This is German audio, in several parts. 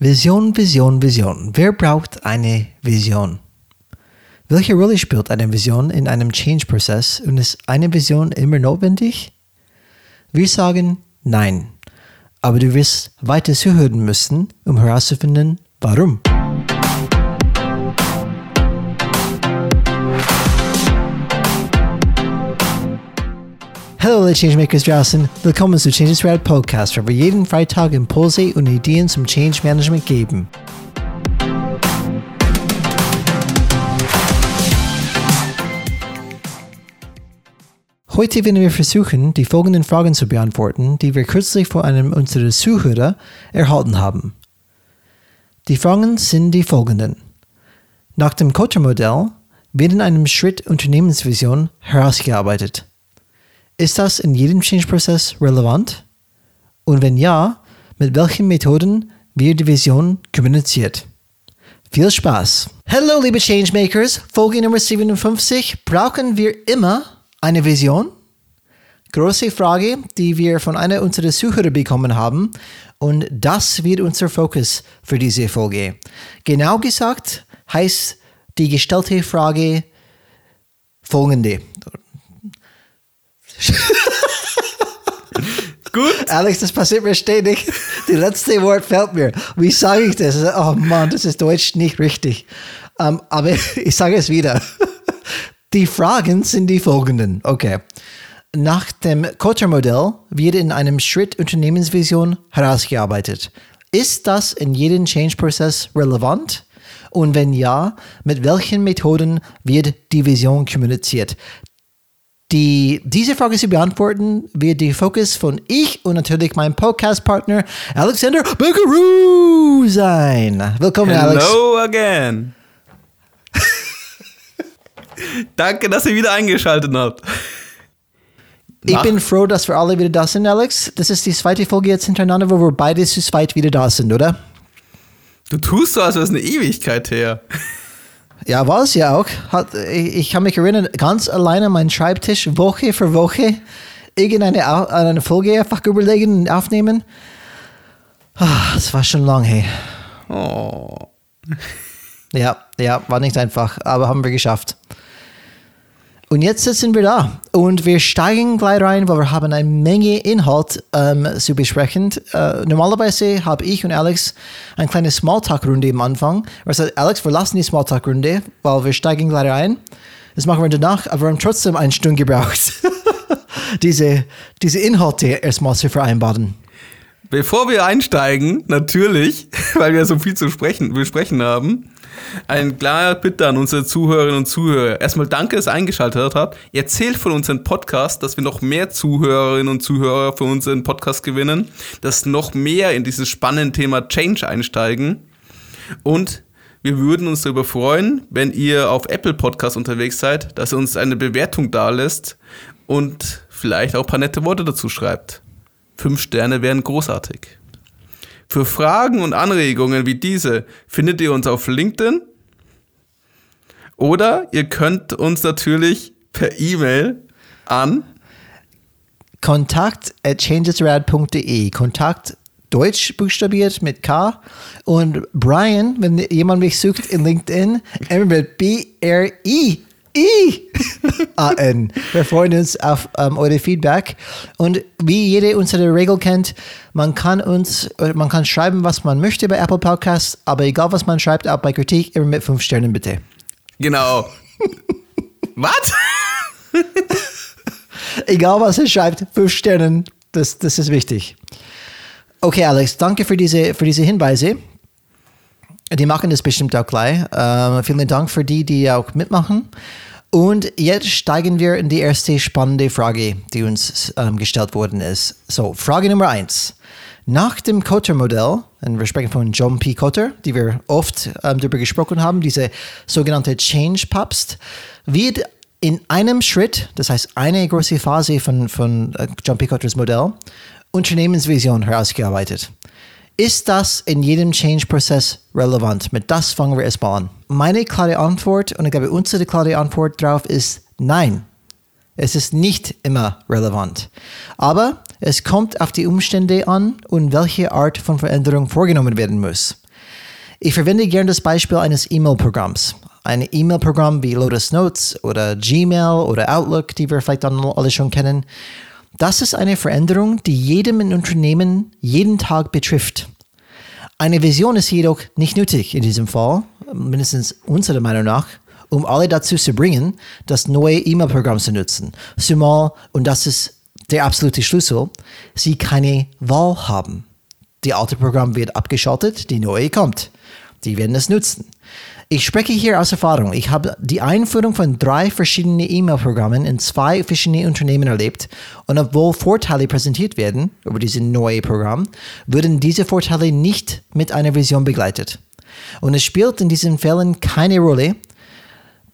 Vision, Vision, Vision. Wer braucht eine Vision? Welche Rolle spielt eine Vision in einem Change-Prozess und ist eine Vision immer notwendig? Wir sagen nein, aber du wirst weiter zuhören müssen, um herauszufinden, warum. Hallo alle Changemakers draußen, willkommen zu Changes Rad Podcast, wo wir jeden Freitag Impulse und Ideen zum Change Management geben. Heute werden wir versuchen, die folgenden Fragen zu beantworten, die wir kürzlich von einem unserer Zuhörer erhalten haben. Die Fragen sind die folgenden. Nach dem Kotter-Modell wird in einem Schritt Unternehmensvision herausgearbeitet. Ist das in jedem Change-Prozess relevant? Und wenn ja, mit welchen Methoden wird die Vision kommuniziert? Viel Spaß! Hallo liebe Changemakers, Folge Nummer 57. Brauchen wir immer eine Vision? Große Frage, die wir von einer unserer Zuhörer bekommen haben. Und das wird unser Fokus für diese Folge. Genau gesagt heißt die gestellte Frage folgende. Gut. Alex, das passiert mir ständig. Die letzte Wort fällt mir. Wie sage ich das? Oh Mann, das ist Deutsch nicht richtig. Um, aber ich sage es wieder. Die Fragen sind die folgenden. Okay. Nach dem Kotter-Modell wird in einem Schritt Unternehmensvision herausgearbeitet. Ist das in jedem Change-Prozess relevant? Und wenn ja, mit welchen Methoden wird die Vision kommuniziert? Die, diese Frage zu beantworten wird der Fokus von ich und natürlich meinem Podcast-Partner Alexander Buckaroo sein. Willkommen, Hello Alex. again. Danke, dass ihr wieder eingeschaltet habt. Ich bin froh, dass wir alle wieder da sind, Alex. Das ist die zweite Folge jetzt hintereinander, wo wir beide zu zweit wieder da sind, oder? Du tust so, als wäre es eine Ewigkeit her. Ja, war es ja auch. Hat, ich, ich kann mich erinnern, ganz alleine mein Schreibtisch, Woche für Woche, irgendeine eine Folge einfach überlegen und aufnehmen. Ah, Das war schon lang, hey. Oh. Ja, ja, war nicht einfach, aber haben wir geschafft. Und jetzt sitzen wir da und wir steigen gleich rein, weil wir haben eine Menge Inhalt ähm, zu besprechen. Äh, normalerweise habe ich und Alex eine kleine Smalltalk-Runde am Anfang. Also Alex, wir lassen die Smalltalk-Runde, weil wir steigen gleich rein. Das machen wir danach, aber wir haben trotzdem eine Stunde gebraucht, diese, diese Inhalte erstmal zu vereinbaren. Bevor wir einsteigen, natürlich, weil wir so viel zu sprechen, besprechen haben, ein klarer Bitte an unsere Zuhörerinnen und Zuhörer. Erstmal danke, dass ihr eingeschaltet habt. Erzählt von unserem Podcast, dass wir noch mehr Zuhörerinnen und Zuhörer für unseren Podcast gewinnen, dass noch mehr in dieses spannende Thema Change einsteigen. Und wir würden uns darüber freuen, wenn ihr auf Apple Podcast unterwegs seid, dass ihr uns eine Bewertung dalässt und vielleicht auch ein paar nette Worte dazu schreibt. Fünf Sterne wären großartig. Für Fragen und Anregungen wie diese findet ihr uns auf LinkedIn oder ihr könnt uns natürlich per E-Mail an kontakt at changesrad.de. Kontakt Deutsch buchstabiert mit K. Und Brian, wenn jemand mich sucht in LinkedIn, immer mit B-R-I. I. A-N. Wir freuen uns auf ähm, eure Feedback. Und wie jede unsere Regel kennt, man kann uns, man kann schreiben, was man möchte bei Apple Podcasts, aber egal was man schreibt, auch bei Kritik, immer mit fünf Sternen bitte. genau. Was? Egal was er schreibt, fünf Sternen, das, das ist wichtig. Okay, Alex, danke für diese, für diese Hinweise. Die machen das bestimmt auch gleich. Ähm, vielen Dank für die, die auch mitmachen. Und jetzt steigen wir in die erste spannende Frage, die uns ähm, gestellt worden ist. So, Frage Nummer eins. Nach dem Cotter-Modell, und wir sprechen von John P. Cotter, die wir oft ähm, darüber gesprochen haben, diese sogenannte Change-Papst, wird in einem Schritt, das heißt eine große Phase von, von äh, John P. Cotters Modell, Unternehmensvision herausgearbeitet. Ist das in jedem Change-Prozess relevant? Mit das fangen wir erstmal an. Meine klare Antwort, und ich glaube, unsere klare Antwort darauf ist nein. Es ist nicht immer relevant. Aber es kommt auf die Umstände an und welche Art von Veränderung vorgenommen werden muss. Ich verwende gern das Beispiel eines E-Mail-Programms. Ein E-Mail-Programm wie Lotus Notes oder Gmail oder Outlook, die wir vielleicht dann alle schon kennen. Das ist eine Veränderung, die jedem in Unternehmen jeden Tag betrifft. Eine Vision ist jedoch nicht nötig in diesem Fall, mindestens unserer Meinung nach, um alle dazu zu bringen, das neue E-Mail-Programm zu nutzen. Zumal, und das ist der absolute Schlüssel, sie keine Wahl haben. Die alte Programm wird abgeschaltet, die neue kommt. Die werden es nutzen. Ich spreche hier aus Erfahrung. Ich habe die Einführung von drei verschiedenen E-Mail-Programmen in zwei verschiedenen Unternehmen erlebt und obwohl Vorteile präsentiert werden über dieses neue Programm, würden diese Vorteile nicht mit einer Vision begleitet. Und es spielt in diesen Fällen keine Rolle.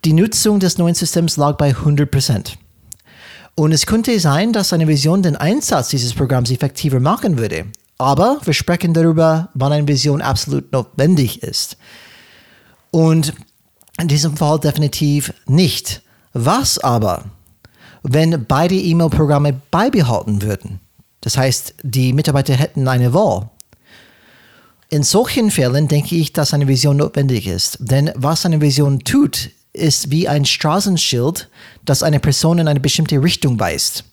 Die Nutzung des neuen Systems lag bei 100%. Und es könnte sein, dass eine Vision den Einsatz dieses Programms effektiver machen würde. Aber wir sprechen darüber, wann eine Vision absolut notwendig ist. Und in diesem Fall definitiv nicht. Was aber, wenn beide E-Mail-Programme beibehalten würden? Das heißt, die Mitarbeiter hätten eine Wahl. In solchen Fällen denke ich, dass eine Vision notwendig ist. Denn was eine Vision tut, ist wie ein Straßenschild, das eine Person in eine bestimmte Richtung weist.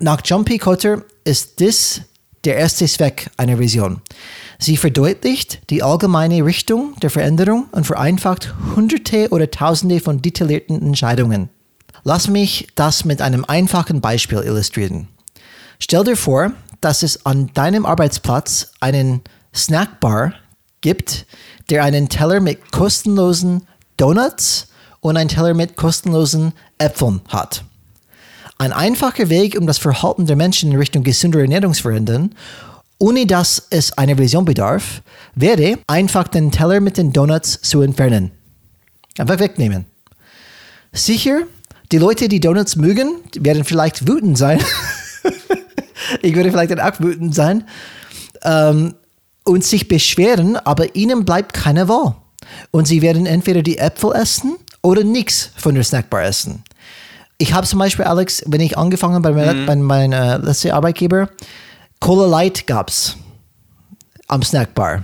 Nach John P. Cotter ist das der erste Zweck einer Vision. Sie verdeutlicht die allgemeine Richtung der Veränderung und vereinfacht Hunderte oder Tausende von detaillierten Entscheidungen. Lass mich das mit einem einfachen Beispiel illustrieren. Stell dir vor, dass es an deinem Arbeitsplatz einen Snackbar gibt, der einen Teller mit kostenlosen Donuts und einen Teller mit kostenlosen Äpfeln hat. Ein einfacher Weg, um das Verhalten der Menschen in Richtung gesunder Ernährung zu verändern ohne dass es eine Vision bedarf, wäre einfach den Teller mit den Donuts zu entfernen. Einfach wegnehmen. Sicher, die Leute, die Donuts mögen, werden vielleicht wütend sein. ich würde vielleicht auch wütend sein ähm, und sich beschweren, aber ihnen bleibt keine Wahl. Und sie werden entweder die Äpfel essen oder nichts von der Snackbar essen. Ich habe zum Beispiel, Alex, wenn ich angefangen habe bei, mhm. bei meinem äh, letzten Arbeitgeber, Cola Light gab's am Snackbar.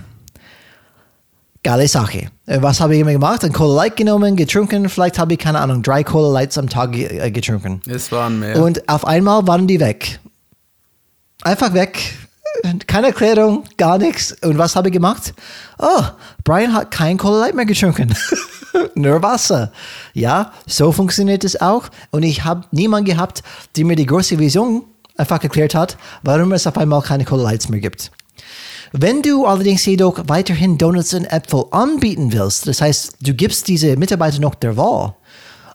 Geile Sache. Äh, was habe ich immer gemacht? Ein Cola Light genommen, getrunken. Vielleicht habe ich, keine Ahnung, drei Cola Lights am Tag äh, getrunken. Es waren mehr. Und auf einmal waren die weg. Einfach weg. Keine Erklärung, gar nichts. Und was habe ich gemacht? Oh, Brian hat kein Cola Light mehr getrunken. Nur Wasser. Ja, so funktioniert es auch. Und ich habe niemanden gehabt, der mir die große Vision einfach erklärt hat, warum es auf einmal keine Cola Lights mehr gibt. Wenn du allerdings jedoch weiterhin Donuts und Äpfel anbieten willst, das heißt, du gibst diese Mitarbeiter noch der Wahl,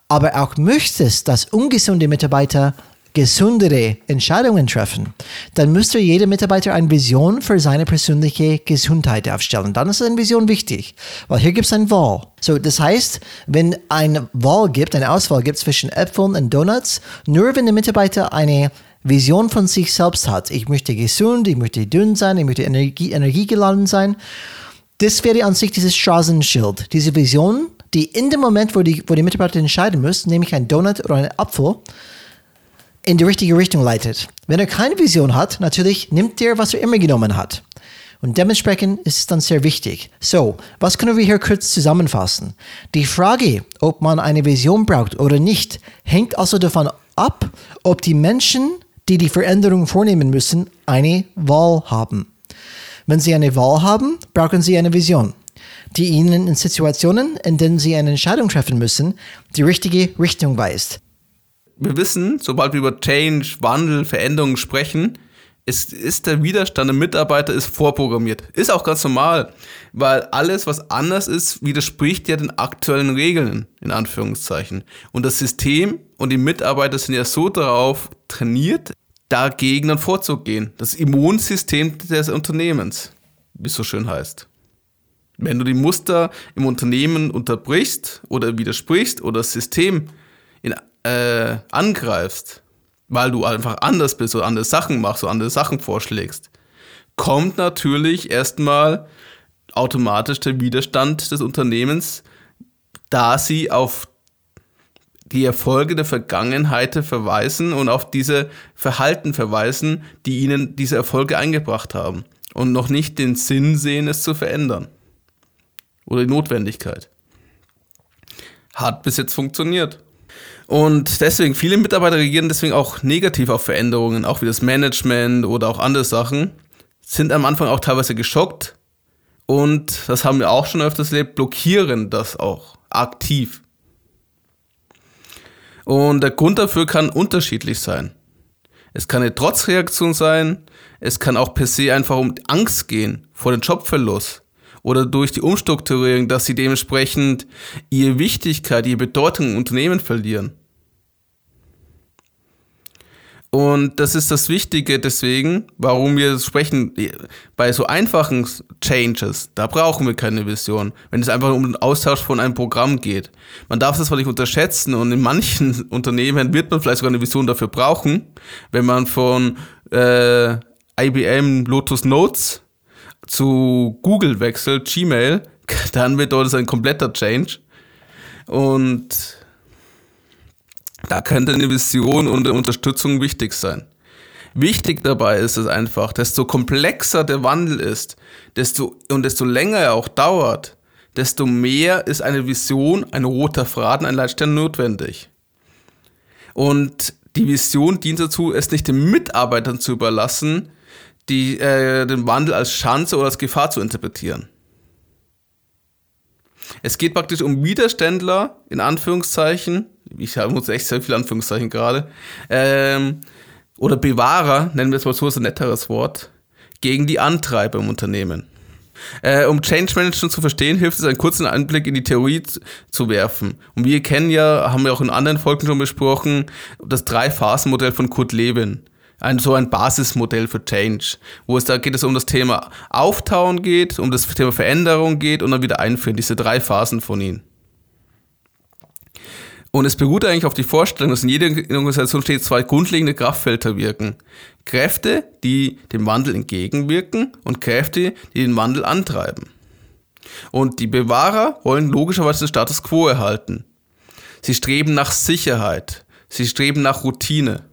aber auch möchtest, dass ungesunde Mitarbeiter gesundere Entscheidungen treffen, dann müsste jeder Mitarbeiter eine Vision für seine persönliche Gesundheit aufstellen. Dann ist eine Vision wichtig, weil hier gibt es eine Wahl. So, das heißt, wenn eine Wahl gibt, eine Auswahl gibt zwischen Äpfeln und Donuts, nur wenn der Mitarbeiter eine Vision von sich selbst hat. Ich möchte gesund, ich möchte dünn sein, ich möchte Energie, energiegeladen sein. Das wäre an sich dieses Straßenschild, diese Vision, die in dem Moment, wo die, wo die Mitarbeiter entscheiden müssen, nämlich ein Donut oder ein Apfel, in die richtige Richtung leitet. Wenn er keine Vision hat, natürlich nimmt er, was er immer genommen hat. Und dementsprechend ist es dann sehr wichtig. So, was können wir hier kurz zusammenfassen? Die Frage, ob man eine Vision braucht oder nicht, hängt also davon ab, ob die Menschen die die Veränderung vornehmen müssen, eine Wahl haben. Wenn sie eine Wahl haben, brauchen sie eine Vision, die ihnen in Situationen, in denen sie eine Entscheidung treffen müssen, die richtige Richtung weist. Wir wissen, sobald wir über Change, Wandel, Veränderungen sprechen, ist, ist der Widerstand der Mitarbeiter ist vorprogrammiert. Ist auch ganz normal, weil alles, was anders ist, widerspricht ja den aktuellen Regeln, in Anführungszeichen. Und das System und die Mitarbeiter sind ja so darauf trainiert, dagegen dann vorzugehen. Das Immunsystem des Unternehmens, wie es so schön heißt. Wenn du die Muster im Unternehmen unterbrichst oder widersprichst oder das System in, äh, angreifst, weil du einfach anders bist oder andere Sachen machst oder andere Sachen vorschlägst, kommt natürlich erstmal automatisch der Widerstand des Unternehmens, da sie auf die Erfolge der Vergangenheit verweisen und auf diese Verhalten verweisen, die ihnen diese Erfolge eingebracht haben und noch nicht den Sinn sehen, es zu verändern. oder die Notwendigkeit. Hat bis jetzt funktioniert. Und deswegen, viele Mitarbeiter reagieren deswegen auch negativ auf Veränderungen, auch wie das Management oder auch andere Sachen, sind am Anfang auch teilweise geschockt und das haben wir auch schon öfters erlebt, blockieren das auch aktiv. Und der Grund dafür kann unterschiedlich sein. Es kann eine Trotzreaktion sein, es kann auch per se einfach um Angst gehen vor dem Jobverlust oder durch die Umstrukturierung, dass sie dementsprechend ihre Wichtigkeit, ihre Bedeutung im Unternehmen verlieren. Und das ist das Wichtige deswegen, warum wir sprechen, bei so einfachen Changes, da brauchen wir keine Vision, wenn es einfach um den Austausch von einem Programm geht. Man darf das nicht unterschätzen und in manchen Unternehmen wird man vielleicht sogar eine Vision dafür brauchen, wenn man von äh, IBM Lotus Notes zu Google wechselt, Gmail, dann bedeutet es ein kompletter Change. Und da könnte eine Vision und Unterstützung wichtig sein. Wichtig dabei ist es einfach, desto komplexer der Wandel ist, desto und desto länger er auch dauert, desto mehr ist eine Vision, ein roter Faden, ein Leitstern notwendig. Und die Vision dient dazu, es nicht den Mitarbeitern zu überlassen, die, äh, den Wandel als Chance oder als Gefahr zu interpretieren. Es geht praktisch um Widerständler, in Anführungszeichen, ich muss echt sehr viele Anführungszeichen gerade, ähm, oder Bewahrer, nennen wir es mal so, ist ein netteres Wort, gegen die Antreiber im Unternehmen. Äh, um Change Management zu verstehen, hilft es, einen kurzen Einblick in die Theorie zu werfen. Und wir kennen ja, haben wir auch in anderen Folgen schon besprochen, das Drei-Phasen-Modell von Kurt Lewin ein, so ein Basismodell für Change, wo es da geht es um das Thema Auftauen geht, um das Thema Veränderung geht und dann wieder einführen, diese drei Phasen von ihnen. Und es beruht eigentlich auf die Vorstellung, dass in jeder Organisation steht zwei grundlegende Kraftfelder wirken. Kräfte, die dem Wandel entgegenwirken und Kräfte, die den Wandel antreiben. Und die Bewahrer wollen logischerweise den Status quo erhalten. Sie streben nach Sicherheit. Sie streben nach Routine.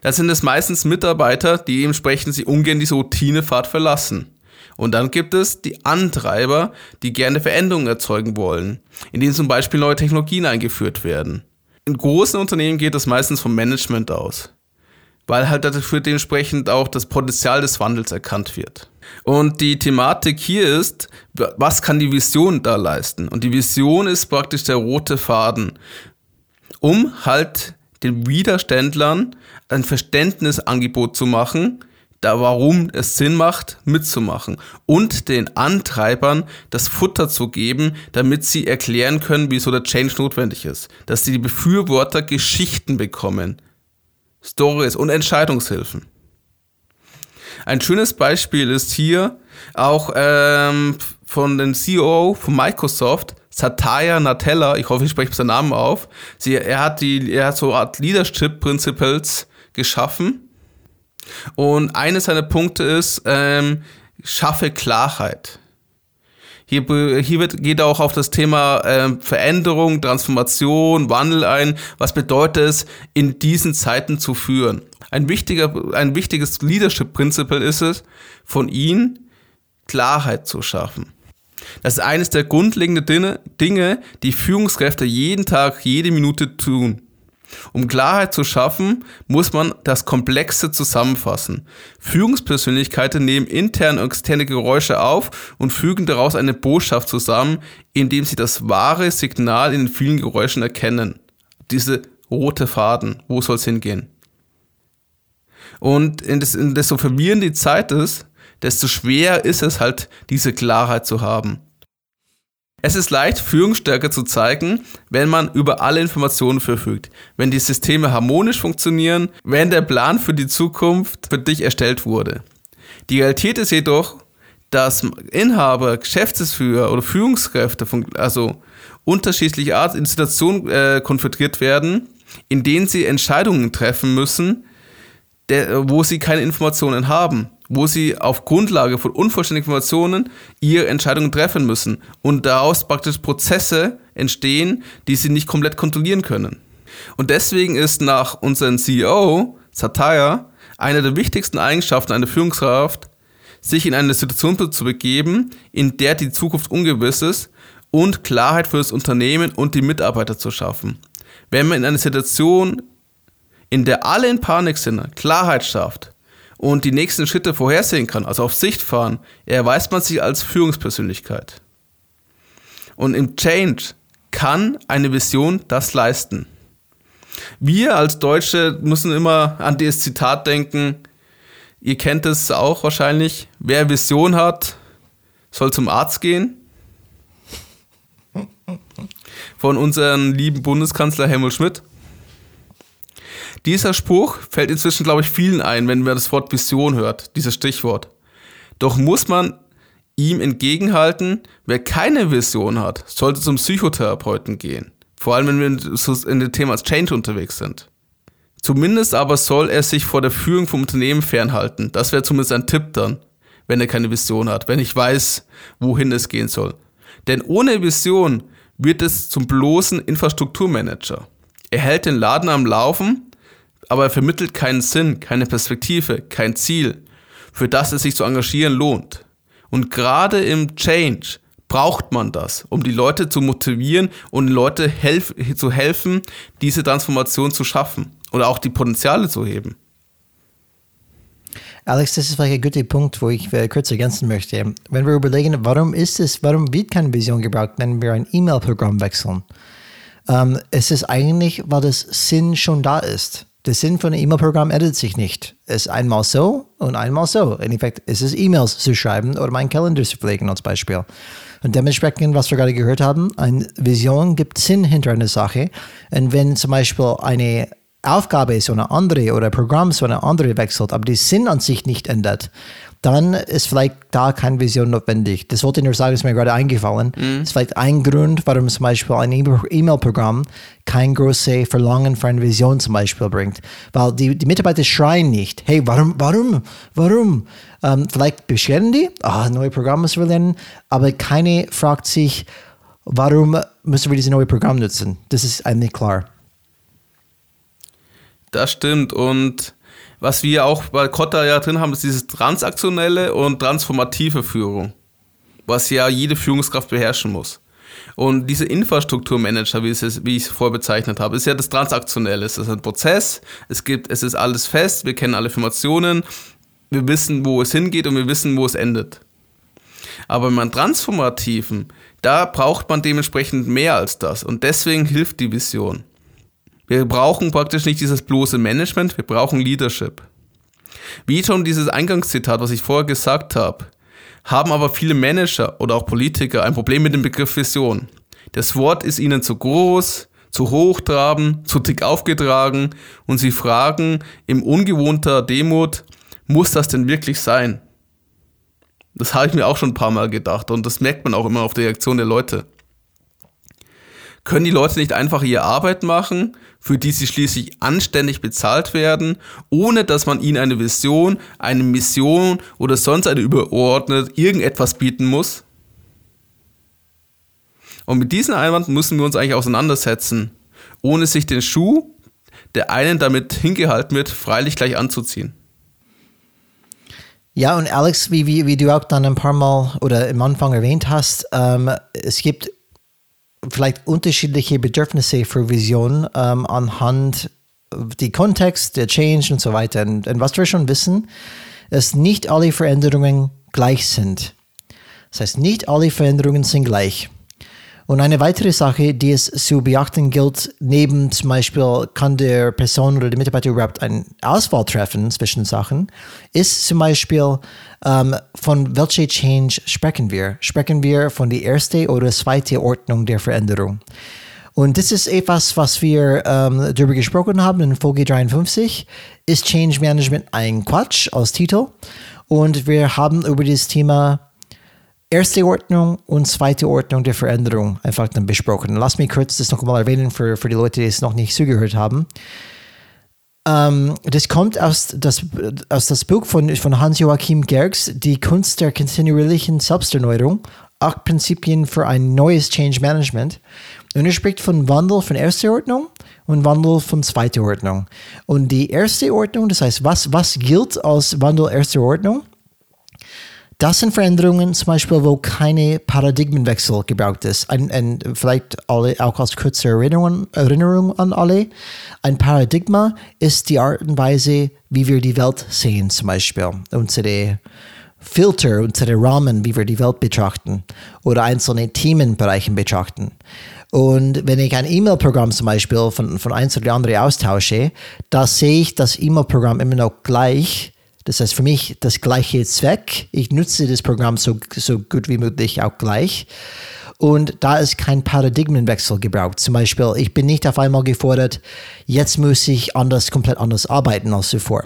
Da sind es meistens Mitarbeiter, die entsprechend sie ungern diese Routinefahrt verlassen. Und dann gibt es die Antreiber, die gerne Veränderungen erzeugen wollen, indem zum Beispiel neue Technologien eingeführt werden. In großen Unternehmen geht das meistens vom Management aus, weil halt dafür dementsprechend auch das Potenzial des Wandels erkannt wird. Und die Thematik hier ist, was kann die Vision da leisten? Und die Vision ist praktisch der rote Faden, um halt den Widerständlern ein Verständnisangebot zu machen, da warum es Sinn macht, mitzumachen und den Antreibern das Futter zu geben, damit sie erklären können, wieso der Change notwendig ist. Dass die Befürworter Geschichten bekommen, Stories und Entscheidungshilfen. Ein schönes Beispiel ist hier auch ähm, von dem CEO von Microsoft, Satya Natella, ich hoffe, ich spreche seinen Namen auf. Sie, er hat die, er hat so eine Art Leadership Principles geschaffen. Und eines seiner Punkte ist, ähm, schaffe Klarheit. Hier, hier wird, geht auch auf das Thema äh, Veränderung, Transformation, Wandel ein. Was bedeutet es, in diesen Zeiten zu führen? Ein, wichtiger, ein wichtiges Leadership Principle ist es, von ihnen Klarheit zu schaffen. Das ist eines der grundlegenden Dinge, die Führungskräfte jeden Tag, jede Minute tun. Um Klarheit zu schaffen, muss man das Komplexe zusammenfassen. Führungspersönlichkeiten nehmen interne und externe Geräusche auf und fügen daraus eine Botschaft zusammen, indem sie das wahre Signal in den vielen Geräuschen erkennen. Diese rote Faden, wo soll es hingehen? Und desto verwirrend die Zeit ist, desto schwer ist es halt, diese Klarheit zu haben. Es ist leicht, Führungsstärke zu zeigen, wenn man über alle Informationen verfügt, wenn die Systeme harmonisch funktionieren, wenn der Plan für die Zukunft für dich erstellt wurde. Die Realität ist jedoch, dass Inhaber, Geschäftsführer oder Führungskräfte, also unterschiedliche Art in Situationen äh, konfrontiert werden, in denen sie Entscheidungen treffen müssen, der, wo sie keine Informationen haben wo sie auf Grundlage von unvollständigen Informationen ihre Entscheidungen treffen müssen und daraus praktisch Prozesse entstehen, die sie nicht komplett kontrollieren können. Und deswegen ist nach unserem CEO, Satya, eine der wichtigsten Eigenschaften einer Führungskraft, sich in eine Situation zu begeben, in der die Zukunft ungewiss ist und Klarheit für das Unternehmen und die Mitarbeiter zu schaffen. Wenn man in einer Situation, in der alle in Panik sind, Klarheit schafft und die nächsten Schritte vorhersehen kann, also auf Sicht fahren, erweist man sich als Führungspersönlichkeit. Und im Change kann eine Vision das leisten. Wir als Deutsche müssen immer an dieses Zitat denken. Ihr kennt es auch wahrscheinlich. Wer Vision hat, soll zum Arzt gehen. Von unserem lieben Bundeskanzler Helmut Schmidt. Dieser Spruch fällt inzwischen, glaube ich, vielen ein, wenn man das Wort Vision hört, dieses Stichwort. Doch muss man ihm entgegenhalten, wer keine Vision hat, sollte zum Psychotherapeuten gehen. Vor allem, wenn wir in dem Thema Change unterwegs sind. Zumindest aber soll er sich vor der Führung vom Unternehmen fernhalten. Das wäre zumindest ein Tipp dann, wenn er keine Vision hat, wenn ich weiß, wohin es gehen soll. Denn ohne Vision wird es zum bloßen Infrastrukturmanager. Er hält den Laden am Laufen, aber er vermittelt keinen Sinn, keine Perspektive, kein Ziel, für das es sich zu engagieren lohnt. Und gerade im Change braucht man das, um die Leute zu motivieren und Leute helf zu helfen, diese Transformation zu schaffen oder auch die Potenziale zu heben. Alex, das ist vielleicht ein guter Punkt, wo ich kurz ergänzen möchte. Wenn wir überlegen, warum ist es, warum wird keine Vision gebraucht, wenn wir ein E-Mail-Programm wechseln? Ähm, es ist eigentlich, weil das Sinn schon da ist. Der Sinn von einem E-Mail-Programm ändert sich nicht. Es ist einmal so und einmal so. In Effekt ist es E-Mails zu schreiben oder meinen Kalender zu pflegen als Beispiel. Und dementsprechend, was wir gerade gehört haben, eine Vision gibt Sinn hinter einer Sache. Und wenn zum Beispiel eine Aufgabe oder eine andere oder ein Programm so eine andere wechselt, aber die Sinn an sich nicht ändert, dann ist vielleicht da keine Vision notwendig. Das wollte ich nur sagen, ist mir gerade eingefallen. Mhm. Das ist vielleicht ein Grund, warum zum Beispiel ein E-Mail-Programm kein großes Verlangen für eine Vision zum Beispiel bringt. Weil die, die Mitarbeiter schreien nicht, hey, warum, warum, warum? Ähm, vielleicht beschweren die, ah, neue Programme müssen wir lernen, aber keine fragt sich, warum müssen wir dieses neue Programm nutzen? Das ist eigentlich klar. Das stimmt und was wir auch bei Kotta ja drin haben, ist dieses transaktionelle und transformative Führung, was ja jede Führungskraft beherrschen muss. Und diese Infrastrukturmanager, wie, es, wie ich es vorher bezeichnet habe, ist ja das Transaktionelle. Es ist ein Prozess, es, gibt, es ist alles fest, wir kennen alle Informationen, wir wissen, wo es hingeht und wir wissen, wo es endet. Aber beim Transformativen, da braucht man dementsprechend mehr als das. Und deswegen hilft die Vision. Wir brauchen praktisch nicht dieses bloße Management, wir brauchen Leadership. Wie schon dieses Eingangszitat, was ich vorher gesagt habe, haben aber viele Manager oder auch Politiker ein Problem mit dem Begriff Vision. Das Wort ist ihnen zu groß, zu hochtrabend, zu dick aufgetragen und sie fragen im ungewohnter Demut, muss das denn wirklich sein? Das habe ich mir auch schon ein paar Mal gedacht und das merkt man auch immer auf der Reaktion der Leute. Können die Leute nicht einfach ihre Arbeit machen, für die sie schließlich anständig bezahlt werden, ohne dass man ihnen eine Vision, eine Mission oder sonst eine überordnet irgendetwas bieten muss? Und mit diesem Einwand müssen wir uns eigentlich auseinandersetzen, ohne sich den Schuh, der einen damit hingehalten wird, freilich gleich anzuziehen. Ja, und Alex, wie, wie, wie du auch dann ein paar Mal oder am Anfang erwähnt hast, ähm, es gibt vielleicht unterschiedliche Bedürfnisse für Vision ähm, anhand die Kontext, der Change und so weiter. Und, und was wir schon wissen, ist, nicht alle Veränderungen gleich sind. Das heißt, nicht alle Veränderungen sind gleich. Und eine weitere Sache, die es zu beachten gilt, neben zum Beispiel, kann der Person oder der Mitarbeiter überhaupt eine Auswahl treffen zwischen Sachen, ist zum Beispiel, ähm, von welcher Change sprechen wir? Sprechen wir von der ersten oder zweiten Ordnung der Veränderung? Und das ist etwas, was wir ähm, darüber gesprochen haben in Folge 53. Ist Change Management ein Quatsch als Titel? Und wir haben über das Thema erste Ordnung und zweite Ordnung der Veränderung einfach dann besprochen. Lass mich kurz das noch mal erwähnen für, für die Leute, die es noch nicht zugehört haben. Ähm, das kommt aus das, aus das Buch von, von Hans-Joachim Gergs, Die Kunst der kontinuierlichen Selbsterneuerung, acht Prinzipien für ein neues Change Management. Und er spricht von Wandel von erster Ordnung und Wandel von zweiter Ordnung. Und die erste Ordnung, das heißt, was, was gilt als Wandel erster Ordnung? Das sind Veränderungen zum Beispiel, wo keine Paradigmenwechsel gebraucht ist. Ein, ein, vielleicht alle, auch als kurze Erinnerung, Erinnerung an alle. Ein Paradigma ist die Art und Weise, wie wir die Welt sehen, zum Beispiel. Unsere Filter, unsere Rahmen, wie wir die Welt betrachten oder einzelne Themenbereiche betrachten. Und wenn ich ein E-Mail-Programm zum Beispiel von, von eins oder andere austausche, da sehe ich das E-Mail-Programm immer noch gleich das heißt für mich das gleiche Zweck. Ich nutze das Programm so, so gut wie möglich auch gleich. Und da ist kein Paradigmenwechsel gebraucht. Zum Beispiel, ich bin nicht auf einmal gefordert, jetzt muss ich anders, komplett anders arbeiten als zuvor.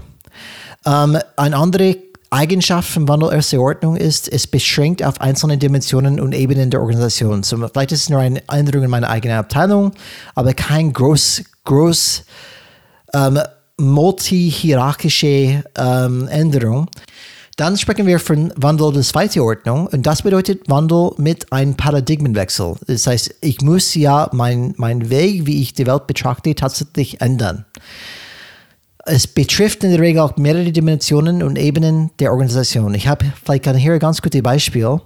Ähm, eine andere Eigenschaft von Wandel erster Ordnung ist, es beschränkt auf einzelne Dimensionen und Ebenen der Organisation. So, vielleicht ist es nur eine Änderung in meiner eigenen Abteilung, aber kein groß, groß ähm, multi-hierarchische ähm, Änderung. Dann sprechen wir von Wandel der zweiten Ordnung und das bedeutet Wandel mit einem Paradigmenwechsel. Das heißt, ich muss ja meinen mein Weg, wie ich die Welt betrachte, tatsächlich ändern. Es betrifft in der Regel auch mehrere Dimensionen und Ebenen der Organisation. Ich habe vielleicht hier ein ganz gutes Beispiel.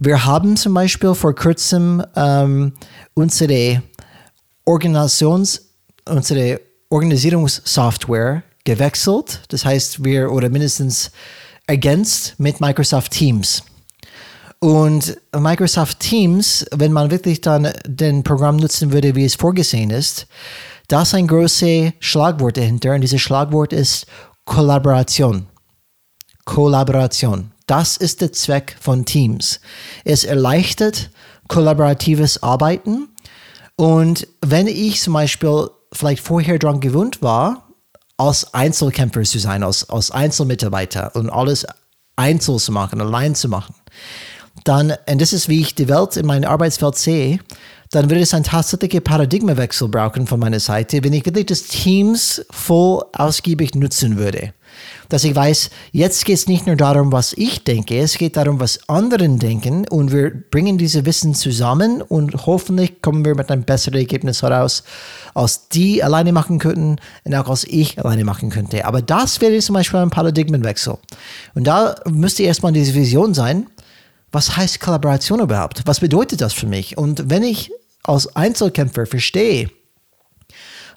Wir haben zum Beispiel vor kurzem ähm, unsere Organisations, unsere Organisierungssoftware gewechselt. Das heißt, wir oder mindestens ergänzt mit Microsoft Teams. Und Microsoft Teams, wenn man wirklich dann den Programm nutzen würde, wie es vorgesehen ist, da ist ein großes Schlagwort dahinter und dieses Schlagwort ist Kollaboration. Kollaboration. Das ist der Zweck von Teams. Es erleichtert kollaboratives Arbeiten und wenn ich zum Beispiel vielleicht vorher daran gewöhnt war, als Einzelkämpfer zu sein, als, als Einzelmitarbeiter und alles einzeln zu machen, allein zu machen, dann, und das ist, wie ich die Welt in meinem Arbeitsfeld sehe, dann würde es einen tatsächlichen Paradigmawechsel brauchen von meiner Seite, wenn ich wirklich das Teams voll ausgiebig nutzen würde dass ich weiß, jetzt geht es nicht nur darum, was ich denke, es geht darum, was anderen denken und wir bringen diese Wissen zusammen und hoffentlich kommen wir mit einem besseren Ergebnis heraus, als die alleine machen könnten und auch als ich alleine machen könnte. Aber das wäre zum Beispiel ein Paradigmenwechsel. Und da müsste erstmal diese Vision sein, was heißt Kollaboration überhaupt? Was bedeutet das für mich? Und wenn ich als Einzelkämpfer verstehe,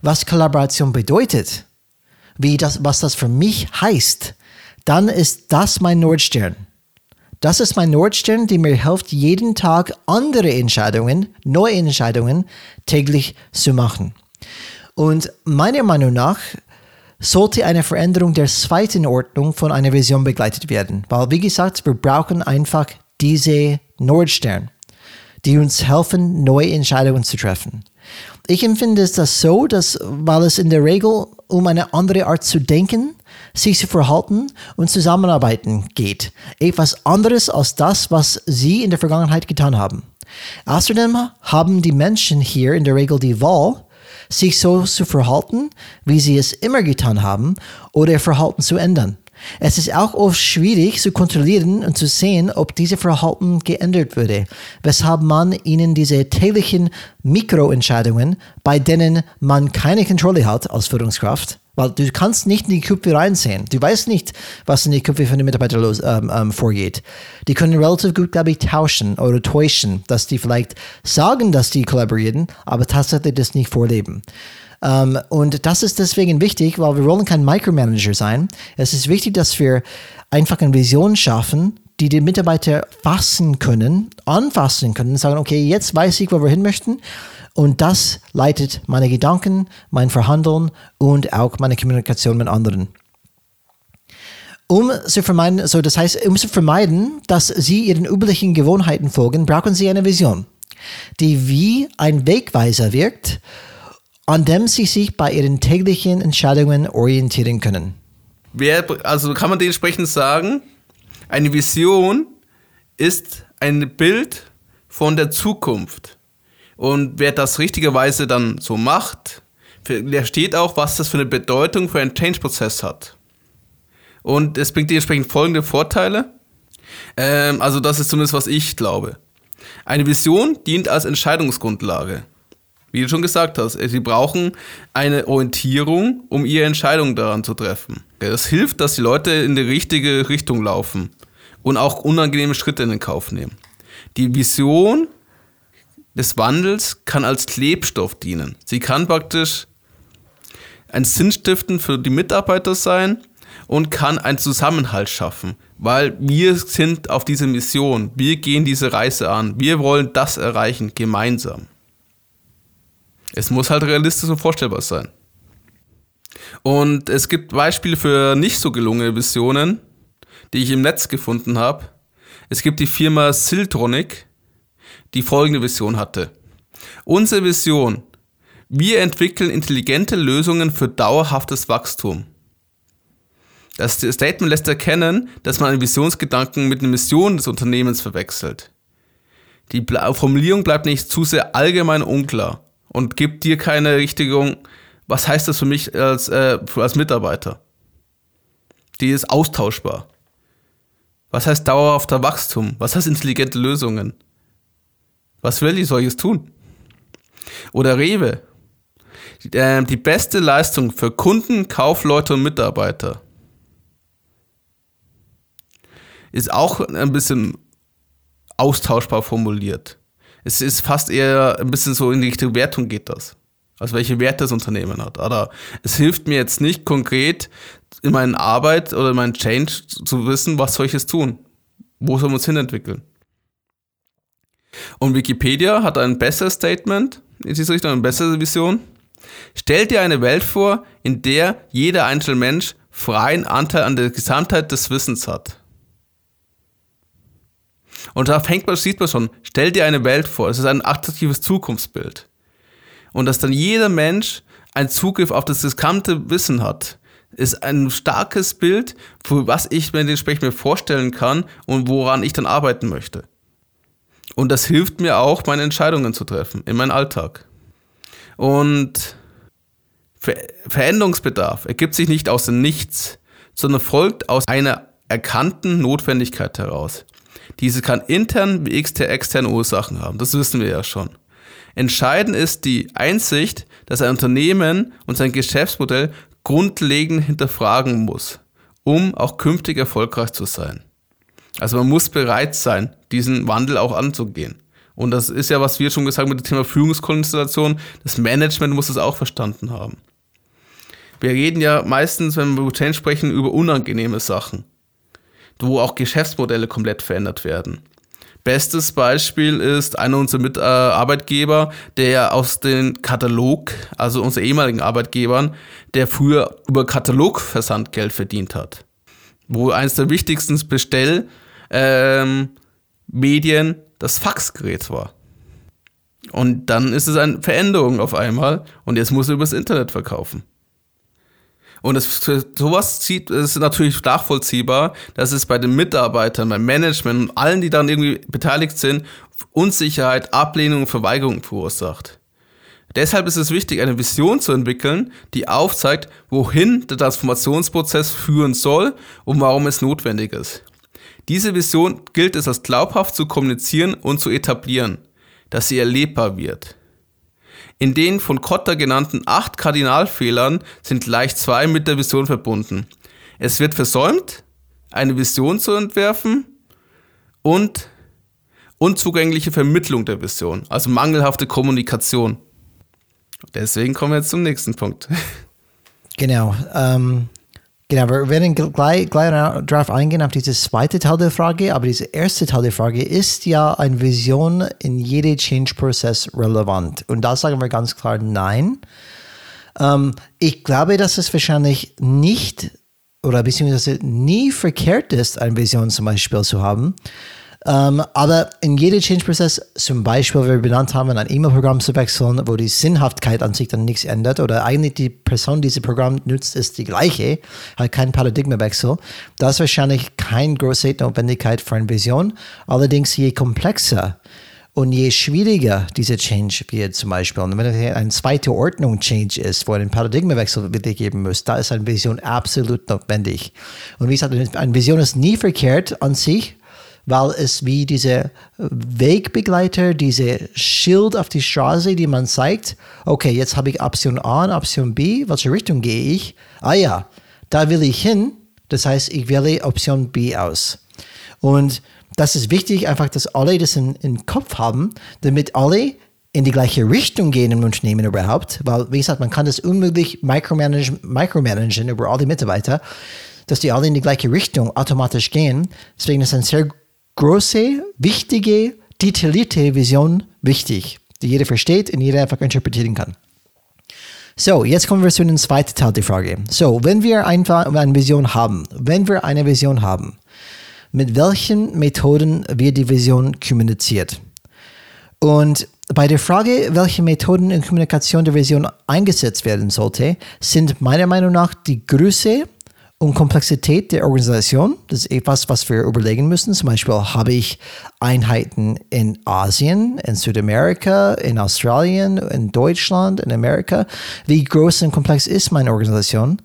was Kollaboration bedeutet, wie das, was das für mich heißt, dann ist das mein Nordstern. Das ist mein Nordstern, der mir hilft, jeden Tag andere Entscheidungen, neue Entscheidungen täglich zu machen. Und meiner Meinung nach sollte eine Veränderung der zweiten Ordnung von einer Vision begleitet werden. Weil, wie gesagt, wir brauchen einfach diese Nordstern, die uns helfen, neue Entscheidungen zu treffen. Ich empfinde es das so, dass, weil es in der Regel um eine andere Art zu denken, sich zu verhalten und zusammenarbeiten geht. Etwas anderes als das, was sie in der Vergangenheit getan haben. Außerdem haben die Menschen hier in der Regel die Wahl, sich so zu verhalten, wie sie es immer getan haben, oder ihr Verhalten zu ändern. Es ist auch oft schwierig zu kontrollieren und zu sehen, ob diese Verhalten geändert wurde, weshalb man ihnen diese täglichen Mikroentscheidungen, bei denen man keine Kontrolle hat als Führungskraft, weil du kannst nicht in die Köpfe reinsehen. Du weißt nicht, was in die Köpfe von den Mitarbeitern los, ähm, ähm, vorgeht. Die können relativ gut, glaube ich, tauschen oder täuschen, dass die vielleicht sagen, dass die kollaborieren, aber tatsächlich das nicht vorleben. Ähm, und das ist deswegen wichtig, weil wir wollen kein Micromanager sein. Es ist wichtig, dass wir einfach eine Vision schaffen, die die Mitarbeiter fassen können, anfassen können sagen, okay, jetzt weiß ich, wo wir hin möchten. Und das leitet meine Gedanken, mein Verhandeln und auch meine Kommunikation mit anderen. Um zu vermeiden, so das heißt, um zu vermeiden, dass sie ihren üblichen Gewohnheiten folgen, brauchen sie eine Vision, die wie ein Wegweiser wirkt an dem sie sich bei ihren täglichen Entscheidungen orientieren können. Wer, also kann man dementsprechend sagen, eine Vision ist ein Bild von der Zukunft. Und wer das richtigerweise dann so macht, versteht auch, was das für eine Bedeutung für einen Change-Prozess hat. Und es bringt dementsprechend folgende Vorteile. Ähm, also das ist zumindest, was ich glaube. Eine Vision dient als Entscheidungsgrundlage. Wie du schon gesagt hast, sie brauchen eine Orientierung, um ihre Entscheidung daran zu treffen. Das hilft, dass die Leute in die richtige Richtung laufen und auch unangenehme Schritte in den Kauf nehmen. Die Vision des Wandels kann als Klebstoff dienen. Sie kann praktisch ein Sinnstiften für die Mitarbeiter sein und kann einen Zusammenhalt schaffen, weil wir sind auf dieser Mission, wir gehen diese Reise an, wir wollen das erreichen gemeinsam. Es muss halt realistisch und vorstellbar sein. Und es gibt Beispiele für nicht so gelungene Visionen, die ich im Netz gefunden habe. Es gibt die Firma Siltronic, die folgende Vision hatte. Unsere Vision, wir entwickeln intelligente Lösungen für dauerhaftes Wachstum. Das Statement lässt erkennen, dass man einen Visionsgedanken mit einer Mission des Unternehmens verwechselt. Die Formulierung bleibt nicht zu sehr allgemein unklar und gibt dir keine Richtigung, was heißt das für mich als, äh, als Mitarbeiter. Die ist austauschbar. Was heißt dauerhafter Wachstum? Was heißt intelligente Lösungen? Was will ich solches tun? Oder Rewe. Die, äh, die beste Leistung für Kunden, Kaufleute und Mitarbeiter ist auch ein bisschen austauschbar formuliert. Es ist fast eher ein bisschen so in die Richtung Wertung geht das. Also welche Werte das Unternehmen hat. Aber es hilft mir jetzt nicht konkret in meiner Arbeit oder in meinem Change zu wissen, was soll ich jetzt tun? Wo sollen wir uns hinentwickeln? Und Wikipedia hat ein besseres Statement in diese Richtung, eine bessere Vision. Stell dir eine Welt vor, in der jeder einzelne Mensch freien Anteil an der Gesamtheit des Wissens hat. Und da fängt man, sieht man schon, stell dir eine Welt vor, es ist ein attraktives Zukunftsbild. Und dass dann jeder Mensch einen Zugriff auf das gesamte Wissen hat, ist ein starkes Bild, für was ich mir dementsprechend vorstellen kann und woran ich dann arbeiten möchte. Und das hilft mir auch, meine Entscheidungen zu treffen in meinem Alltag. Und Ver Veränderungsbedarf ergibt sich nicht aus dem Nichts, sondern folgt aus einer erkannten Notwendigkeit heraus. Diese kann intern wie externe Ursachen haben, das wissen wir ja schon. Entscheidend ist die Einsicht, dass ein Unternehmen und sein Geschäftsmodell grundlegend hinterfragen muss, um auch künftig erfolgreich zu sein. Also man muss bereit sein, diesen Wandel auch anzugehen. Und das ist ja, was wir schon gesagt haben mit dem Thema Führungskonstellation. Das Management muss es auch verstanden haben. Wir reden ja meistens, wenn wir über Change sprechen, über unangenehme Sachen, wo auch Geschäftsmodelle komplett verändert werden. Bestes Beispiel ist einer unserer Mitarbeitgeber, der aus dem Katalog, also unser ehemaligen Arbeitgebern, der früher über Katalogversand Geld verdient hat. Wo eines der wichtigsten Bestell ähm, das Faxgerät war. Und dann ist es eine Veränderung auf einmal und jetzt muss er übers Internet verkaufen. Und für sowas zieht, ist natürlich nachvollziehbar, dass es bei den Mitarbeitern, beim Management und allen, die dann irgendwie beteiligt sind, Unsicherheit, Ablehnung und Verweigerung verursacht. Deshalb ist es wichtig, eine Vision zu entwickeln, die aufzeigt, wohin der Transformationsprozess führen soll und warum es notwendig ist. Diese Vision gilt es als glaubhaft zu kommunizieren und zu etablieren, dass sie erlebbar wird. In den von Kotter genannten acht Kardinalfehlern sind gleich zwei mit der Vision verbunden. Es wird versäumt, eine Vision zu entwerfen und unzugängliche Vermittlung der Vision, also mangelhafte Kommunikation. Deswegen kommen wir jetzt zum nächsten Punkt. Genau. Ähm, Genau, wir werden gleich, gleich darauf eingehen, auf dieses zweite Teil der Frage, aber dieser erste Teil der Frage ist ja eine Vision in jedem Change-Prozess relevant? Und da sagen wir ganz klar nein. Ähm, ich glaube, dass es wahrscheinlich nicht oder beziehungsweise nie verkehrt ist, eine Vision zum Beispiel zu haben. Um, aber in jedem Change-Prozess, zum Beispiel, wie wir benannt haben, ein E-Mail-Programm zu wechseln, wo die Sinnhaftigkeit an sich dann nichts ändert oder eigentlich die Person, die dieses Programm nutzt, ist die gleiche, hat keinen Paradigmenwechsel, das ist wahrscheinlich keine große Notwendigkeit für eine Vision. Allerdings, je komplexer und je schwieriger diese Change wird, zum Beispiel, und wenn es eine zweite Ordnung Change ist, wo ein Paradigmenwechsel wirklich geben muss, da ist eine Vision absolut notwendig. Und wie gesagt, eine Vision ist nie verkehrt an sich, weil es wie diese Wegbegleiter, diese Schild auf die Straße, die man zeigt, okay, jetzt habe ich Option A und Option B, welche Richtung gehe ich? Ah ja, da will ich hin, das heißt, ich wähle Option B aus. Und das ist wichtig, einfach, dass alle das im, Kopf haben, damit alle in die gleiche Richtung gehen im Unternehmen überhaupt, weil, wie gesagt, man kann das unmöglich micromanagen, micromanagen über alle Mitarbeiter, dass die alle in die gleiche Richtung automatisch gehen. Deswegen ist eine sehr große, wichtige, detaillierte Vision wichtig, die jeder versteht und jeder einfach interpretieren kann. So, jetzt kommen wir zu dem zweiten Teil der Frage. So, wenn wir einfach eine Vision haben, wenn wir eine Vision haben, mit welchen Methoden wird die Vision kommuniziert? Und bei der Frage, welche Methoden in Kommunikation der Vision eingesetzt werden sollte, sind meiner Meinung nach die Größe und Komplexität der Organisation. Das ist etwas, was wir überlegen müssen. Zum Beispiel habe ich Einheiten in Asien, in Südamerika, in Australien, in Deutschland, in Amerika. Wie groß und komplex ist meine Organisation?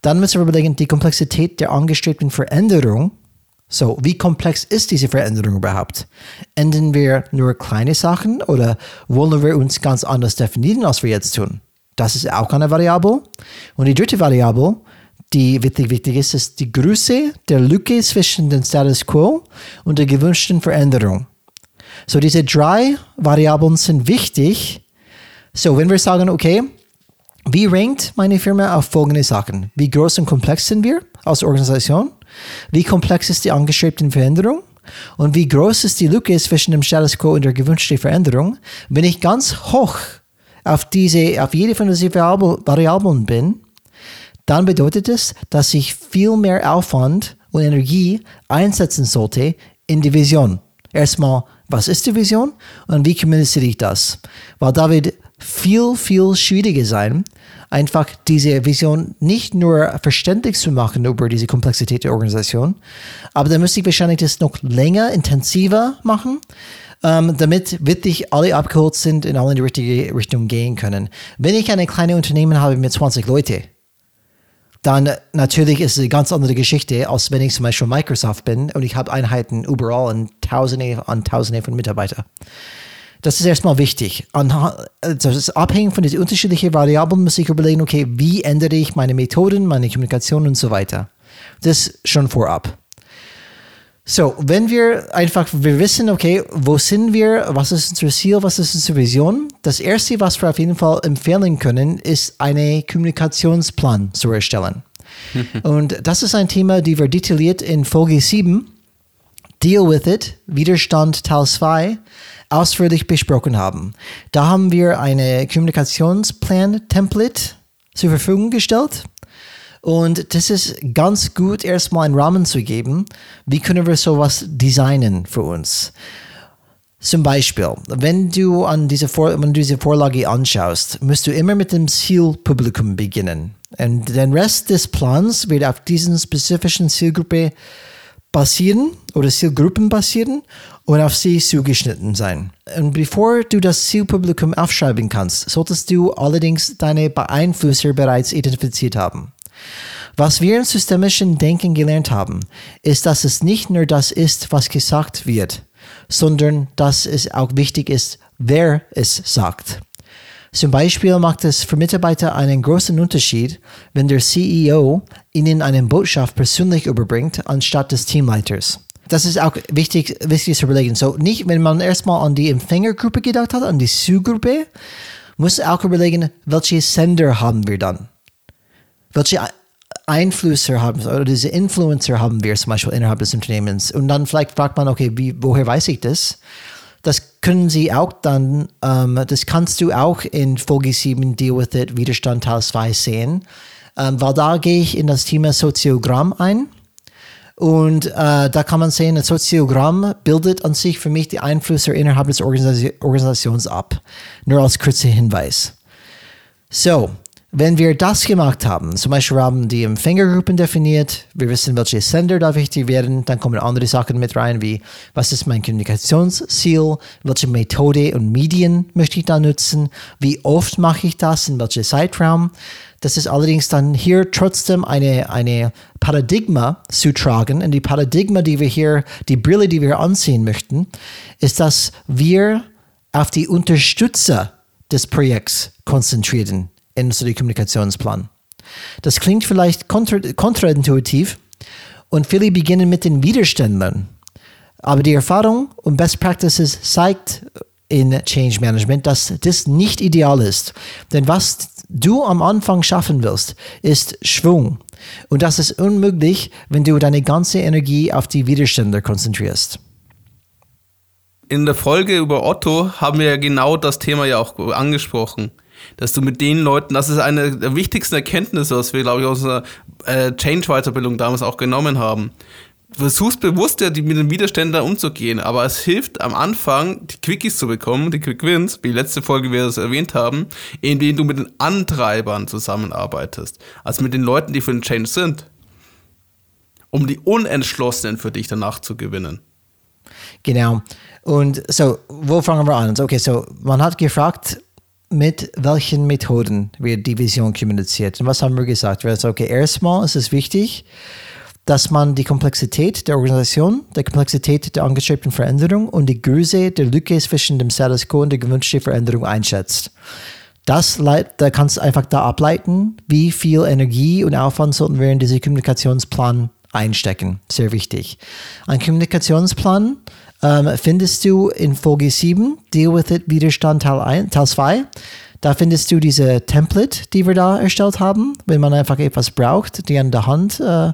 Dann müssen wir überlegen, die Komplexität der angestrebten Veränderung so, wie komplex ist diese Veränderung überhaupt? Ändern wir nur kleine Sachen oder wollen wir uns ganz anders definieren, als wir jetzt tun? Das ist auch eine Variable. Und die dritte Variable, die wirklich wichtig ist, ist die Größe der Lücke zwischen dem Status quo und der gewünschten Veränderung. So, diese drei Variablen sind wichtig. So, wenn wir sagen, okay, wie rankt meine Firma auf folgende Sachen? Wie groß und komplex sind wir als Organisation? Wie komplex ist die angestrebte Veränderung? Und wie groß ist die Lücke zwischen dem Status quo und der gewünschten Veränderung? Wenn ich ganz hoch auf, diese, auf jede von diesen Variablen bin, dann bedeutet es, dass ich viel mehr Aufwand und Energie einsetzen sollte in die Vision. Erstmal, was ist die Vision und wie kommuniziere ich das? Weil da wird viel, viel schwieriger sein, einfach diese Vision nicht nur verständlich zu machen über diese Komplexität der Organisation, aber dann müsste ich wahrscheinlich das noch länger, intensiver machen, ähm, damit wirklich alle abgeholt sind und alle in die richtige Richtung gehen können. Wenn ich eine kleine Unternehmen habe mit 20 Leuten, dann natürlich ist es eine ganz andere Geschichte, als wenn ich zum Beispiel Microsoft bin und ich habe Einheiten überall und Tausende und Tausende von Mitarbeitern. Das ist erstmal wichtig. Das ist abhängig von diesen unterschiedlichen Variablen, muss ich überlegen, okay, wie ändere ich meine Methoden, meine Kommunikation und so weiter. Das schon vorab. So, wenn wir einfach, wir wissen, okay, wo sind wir, was ist unser Ziel, was ist unsere Vision? Das erste, was wir auf jeden Fall empfehlen können, ist einen Kommunikationsplan zu erstellen. und das ist ein Thema, die wir detailliert in Folge 7, Deal with It, Widerstand Teil 2, ausführlich besprochen haben. Da haben wir eine Kommunikationsplan-Template zur Verfügung gestellt. Und das ist ganz gut, erstmal einen Rahmen zu geben. Wie können wir sowas designen für uns? Zum Beispiel, wenn du an diese, Vor wenn du diese Vorlage anschaust, musst du immer mit dem Zielpublikum beginnen. Und den Rest des Plans wird auf diesen spezifischen Zielgruppe basieren oder Zielgruppen basieren und auf sie zugeschnitten sein. Und bevor du das Zielpublikum aufschreiben kannst, solltest du allerdings deine Beeinflusser bereits identifiziert haben. Was wir im systemischen Denken gelernt haben, ist, dass es nicht nur das ist, was gesagt wird, sondern dass es auch wichtig ist, wer es sagt. Zum Beispiel macht es für Mitarbeiter einen großen Unterschied, wenn der CEO ihnen eine Botschaft persönlich überbringt, anstatt des Teamleiters. Das ist auch wichtig, wichtig zu überlegen. So, nicht, wenn man erstmal an die Empfängergruppe gedacht hat, an die Zielgruppe, muss auch überlegen, welche Sender haben wir dann? Welche Einflüsse haben oder diese Influencer haben wir zum Beispiel innerhalb des Unternehmens? Und dann vielleicht fragt man, okay, wie, woher weiß ich das? Das können Sie auch dann, ähm, das kannst du auch in Folge 7 Deal with It Widerstand Teil 2 sehen, ähm, weil da gehe ich in das Thema Soziogramm ein. Und äh, da kann man sehen, ein Soziogramm bildet an sich für mich die Einflüsse innerhalb des Organisation Organisations ab. Nur als kurzer Hinweis. So, wenn wir das gemacht haben, zum Beispiel haben die Empfängergruppen definiert, wir wissen, welche Sender da wichtig werden, dann kommen andere Sachen mit rein, wie was ist mein Kommunikationsziel, welche Methode und Medien möchte ich da nutzen, wie oft mache ich das, in welchem Zeitraum. Das ist allerdings dann hier trotzdem eine, eine Paradigma zu tragen. Und die Paradigma, die wir hier, die Brille, die wir anziehen möchten, ist, dass wir auf die Unterstützer des Projekts konzentrieren in so Kommunikationsplan. Das klingt vielleicht kontra kontraintuitiv und viele beginnen mit den Widerständlern. Aber die Erfahrung und Best Practices zeigt in Change Management, dass das nicht ideal ist. Denn was du am Anfang schaffen willst, ist Schwung. Und das ist unmöglich, wenn du deine ganze Energie auf die Widerstände konzentrierst. In der Folge über Otto haben wir ja genau das Thema ja auch angesprochen. Dass du mit den Leuten, das ist eine der wichtigsten Erkenntnisse, was wir, glaube ich, aus einer äh, Change-Weiterbildung damals auch genommen haben versuchst bewusst ja mit den Widerständen umzugehen, aber es hilft am Anfang, die Quickies zu bekommen, die Quick Wins, wie letzte Folge wir das erwähnt haben, indem du mit den Antreibern zusammenarbeitest, also mit den Leuten, die für den Change sind, um die Unentschlossenen für dich danach zu gewinnen. Genau. Und so, wo fangen wir an? Okay, so, man hat gefragt, mit welchen Methoden wird die Vision kommuniziert. Und was haben wir gesagt? Wir haben gesagt, okay, erstmal ist es wichtig, dass man die Komplexität der Organisation, der Komplexität der angestrebten Veränderung und die Größe der Lücke zwischen dem Status quo und der gewünschten Veränderung einschätzt. Das da kannst du einfach da ableiten, wie viel Energie und Aufwand sollten wir in diesen Kommunikationsplan einstecken. Sehr wichtig. Ein Kommunikationsplan ähm, findest du in Folge 7, Deal with It, Widerstand Teil, 1, Teil 2. Da findest du diese Template, die wir da erstellt haben, wenn man einfach etwas braucht, die an der Hand äh,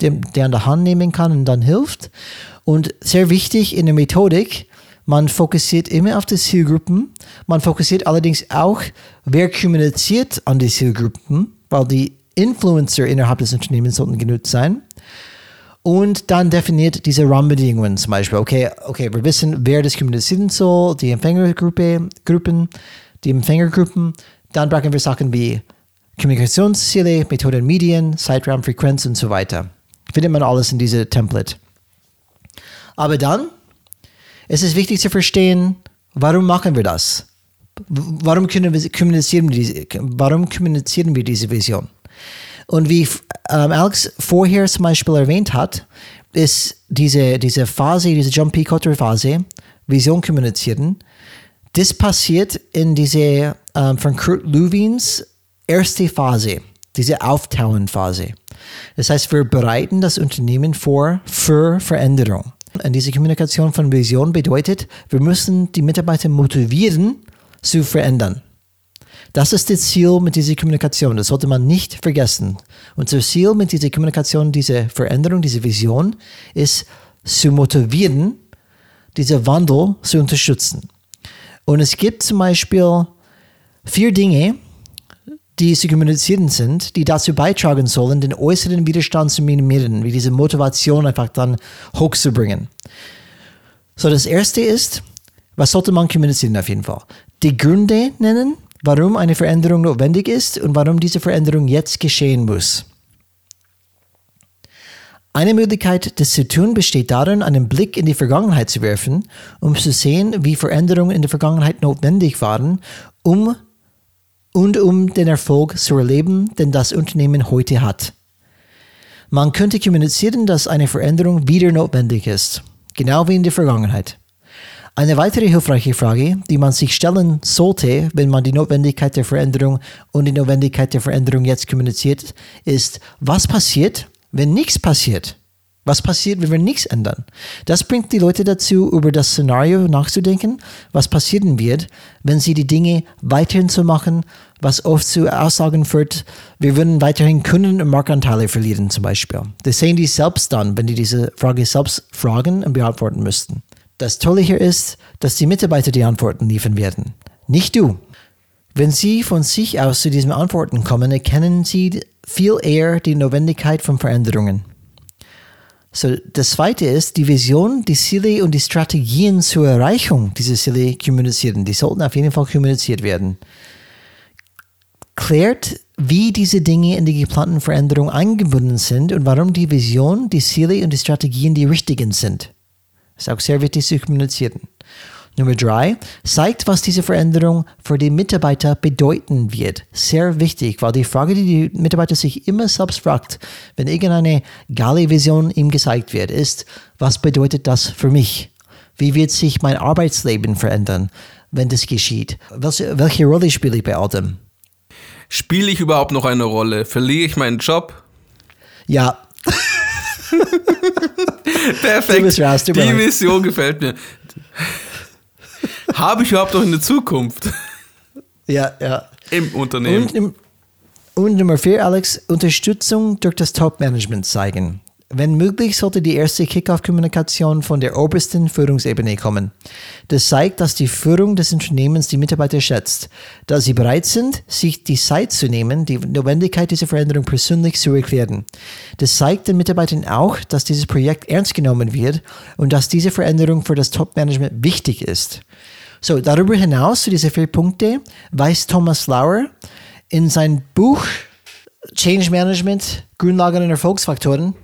der, der an der Hand nehmen kann und dann hilft. Und sehr wichtig in der Methodik, man fokussiert immer auf die Zielgruppen. Man fokussiert allerdings auch, wer kommuniziert an die Zielgruppen, weil die Influencer innerhalb des Unternehmens sollten genutzt sein. Und dann definiert diese Rahmenbedingungen zum Beispiel. Okay, okay, wir wissen, wer das kommunizieren soll, die Empfängergruppe, Gruppen, die Empfängergruppen. Dann brauchen wir Sachen wie Kommunikationsziele, Methoden, Medien, Zeitraum, Frequenz und so weiter findet man alles in diesem Template. Aber dann ist es wichtig zu verstehen, warum machen wir das? Warum, können wir, kommunizieren, warum kommunizieren wir diese Vision? Und wie ähm, Alex vorher zum Beispiel erwähnt hat, ist diese, diese Phase, diese John P. Cotter Phase, Vision kommunizieren, das passiert in diese ähm, von Kurt Lewins erste Phase, diese Auftauen-Phase. Das heißt, wir bereiten das Unternehmen vor für Veränderung. Und diese Kommunikation von Vision bedeutet, wir müssen die Mitarbeiter motivieren, zu verändern. Das ist das Ziel mit dieser Kommunikation. Das sollte man nicht vergessen. Unser Ziel mit dieser Kommunikation, diese Veränderung, diese Vision ist zu motivieren, diesen Wandel zu unterstützen. Und es gibt zum Beispiel vier Dinge, die zu kommunizieren sind, die dazu beitragen sollen, den äußeren Widerstand zu minimieren, wie diese Motivation einfach dann hochzubringen. So, das erste ist, was sollte man kommunizieren auf jeden Fall? Die Gründe nennen, warum eine Veränderung notwendig ist und warum diese Veränderung jetzt geschehen muss. Eine Möglichkeit, das zu tun, besteht darin, einen Blick in die Vergangenheit zu werfen, um zu sehen, wie Veränderungen in der Vergangenheit notwendig waren, um und um den Erfolg zu erleben, den das Unternehmen heute hat. Man könnte kommunizieren, dass eine Veränderung wieder notwendig ist, genau wie in der Vergangenheit. Eine weitere hilfreiche Frage, die man sich stellen sollte, wenn man die Notwendigkeit der Veränderung und die Notwendigkeit der Veränderung jetzt kommuniziert, ist, was passiert, wenn nichts passiert? Was passiert, wenn wir nichts ändern? Das bringt die Leute dazu, über das Szenario nachzudenken, was passieren wird, wenn sie die Dinge weiterhin zu machen, was oft zu Aussagen führt, wir würden weiterhin Kunden und Marktanteile verlieren zum Beispiel. Das sehen die selbst dann, wenn die diese Frage selbst fragen und beantworten müssten. Das Tolle hier ist, dass die Mitarbeiter die Antworten liefern werden, nicht du. Wenn sie von sich aus zu diesen Antworten kommen, erkennen sie viel eher die Notwendigkeit von Veränderungen. So, das zweite ist, die Vision, die Ziele und die Strategien zur Erreichung dieser Ziele kommunizieren. Die sollten auf jeden Fall kommuniziert werden. Klärt, wie diese Dinge in die geplanten Veränderungen eingebunden sind und warum die Vision, die Ziele und die Strategien die richtigen sind. Ist auch sehr wichtig zu kommunizieren. Nummer drei, zeigt, was diese Veränderung für die Mitarbeiter bedeuten wird. Sehr wichtig, weil die Frage, die die Mitarbeiter sich immer selbst fragt, wenn irgendeine geile Vision ihm gezeigt wird, ist, was bedeutet das für mich? Wie wird sich mein Arbeitsleben verändern, wenn das geschieht? Welche, welche Rolle spiele ich bei all dem? Spiele ich überhaupt noch eine Rolle? Verliere ich meinen Job? Ja. Perfekt. Tut mir Die. Mission gefällt mir. Habe ich überhaupt noch eine Zukunft Ja, ja. im Unternehmen? Und, im, und Nummer vier, Alex, Unterstützung durch das Top-Management zeigen. Wenn möglich, sollte die erste Kickoff-Kommunikation von der obersten Führungsebene kommen. Das zeigt, dass die Führung des Unternehmens die Mitarbeiter schätzt, dass sie bereit sind, sich die Zeit zu nehmen, die Notwendigkeit dieser Veränderung persönlich zu erklären. Das zeigt den Mitarbeitern auch, dass dieses Projekt ernst genommen wird und dass diese Veränderung für das Top-Management wichtig ist. So, darüber hinaus zu diese vier Punkte weist Thomas Lauer in sein Buch Change Management, Grundlagen und Erfolgsfaktoren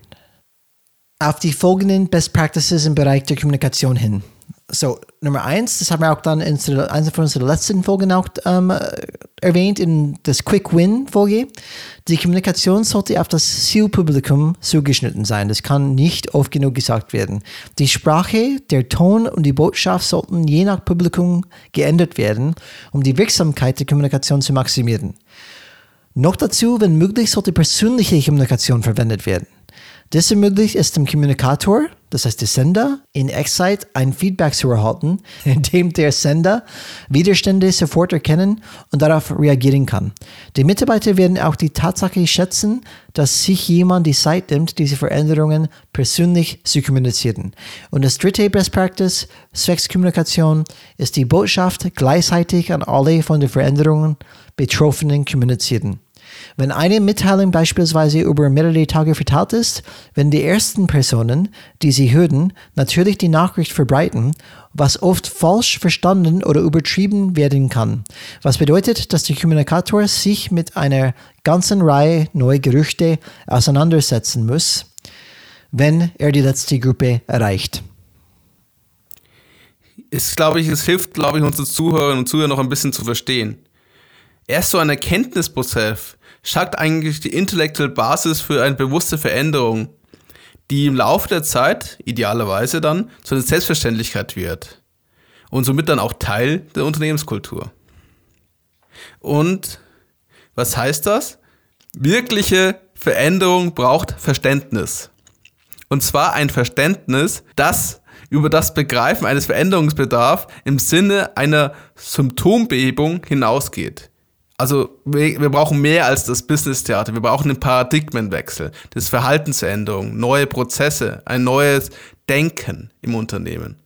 auf die folgenden Best Practices im Bereich der Kommunikation hin. So, Nummer eins, das haben wir auch dann in einer von unseren letzten Folgen auch ähm, erwähnt, in das Quick Win-Folge. Die Kommunikation sollte auf das Zielpublikum zugeschnitten sein. Das kann nicht oft genug gesagt werden. Die Sprache, der Ton und die Botschaft sollten je nach Publikum geändert werden, um die Wirksamkeit der Kommunikation zu maximieren. Noch dazu, wenn möglich, sollte persönliche Kommunikation verwendet werden. Das ermöglicht es dem Kommunikator, das heißt der Sender, in Echtzeit ein Feedback zu erhalten, indem der Sender Widerstände sofort erkennen und darauf reagieren kann. Die Mitarbeiter werden auch die Tatsache schätzen, dass sich jemand die Zeit nimmt, diese Veränderungen persönlich zu kommunizieren. Und das dritte Best Practice, Sexkommunikation, ist die Botschaft gleichzeitig an alle von den Veränderungen Betroffenen kommunizieren. Wenn eine Mitteilung beispielsweise über mehrere Tage verteilt ist, wenn die ersten Personen, die sie hören, natürlich die Nachricht verbreiten, was oft falsch verstanden oder übertrieben werden kann. Was bedeutet, dass der Kommunikator sich mit einer ganzen Reihe neuer Gerüchte auseinandersetzen muss, wenn er die letzte Gruppe erreicht. Es glaube ich, es hilft, glaube ich, unseren Zuhörern und Zuhörern noch ein bisschen zu verstehen. Erst so ein Erkenntnisprozess schafft eigentlich die intellektuelle Basis für eine bewusste Veränderung, die im Laufe der Zeit, idealerweise dann, zu einer Selbstverständlichkeit wird und somit dann auch Teil der Unternehmenskultur. Und was heißt das? Wirkliche Veränderung braucht Verständnis. Und zwar ein Verständnis, das über das Begreifen eines Veränderungsbedarfs im Sinne einer Symptombehebung hinausgeht. Also wir, wir brauchen mehr als das Business-Theater. Wir brauchen einen Paradigmenwechsel, das Verhaltensänderung, neue Prozesse, ein neues Denken im Unternehmen.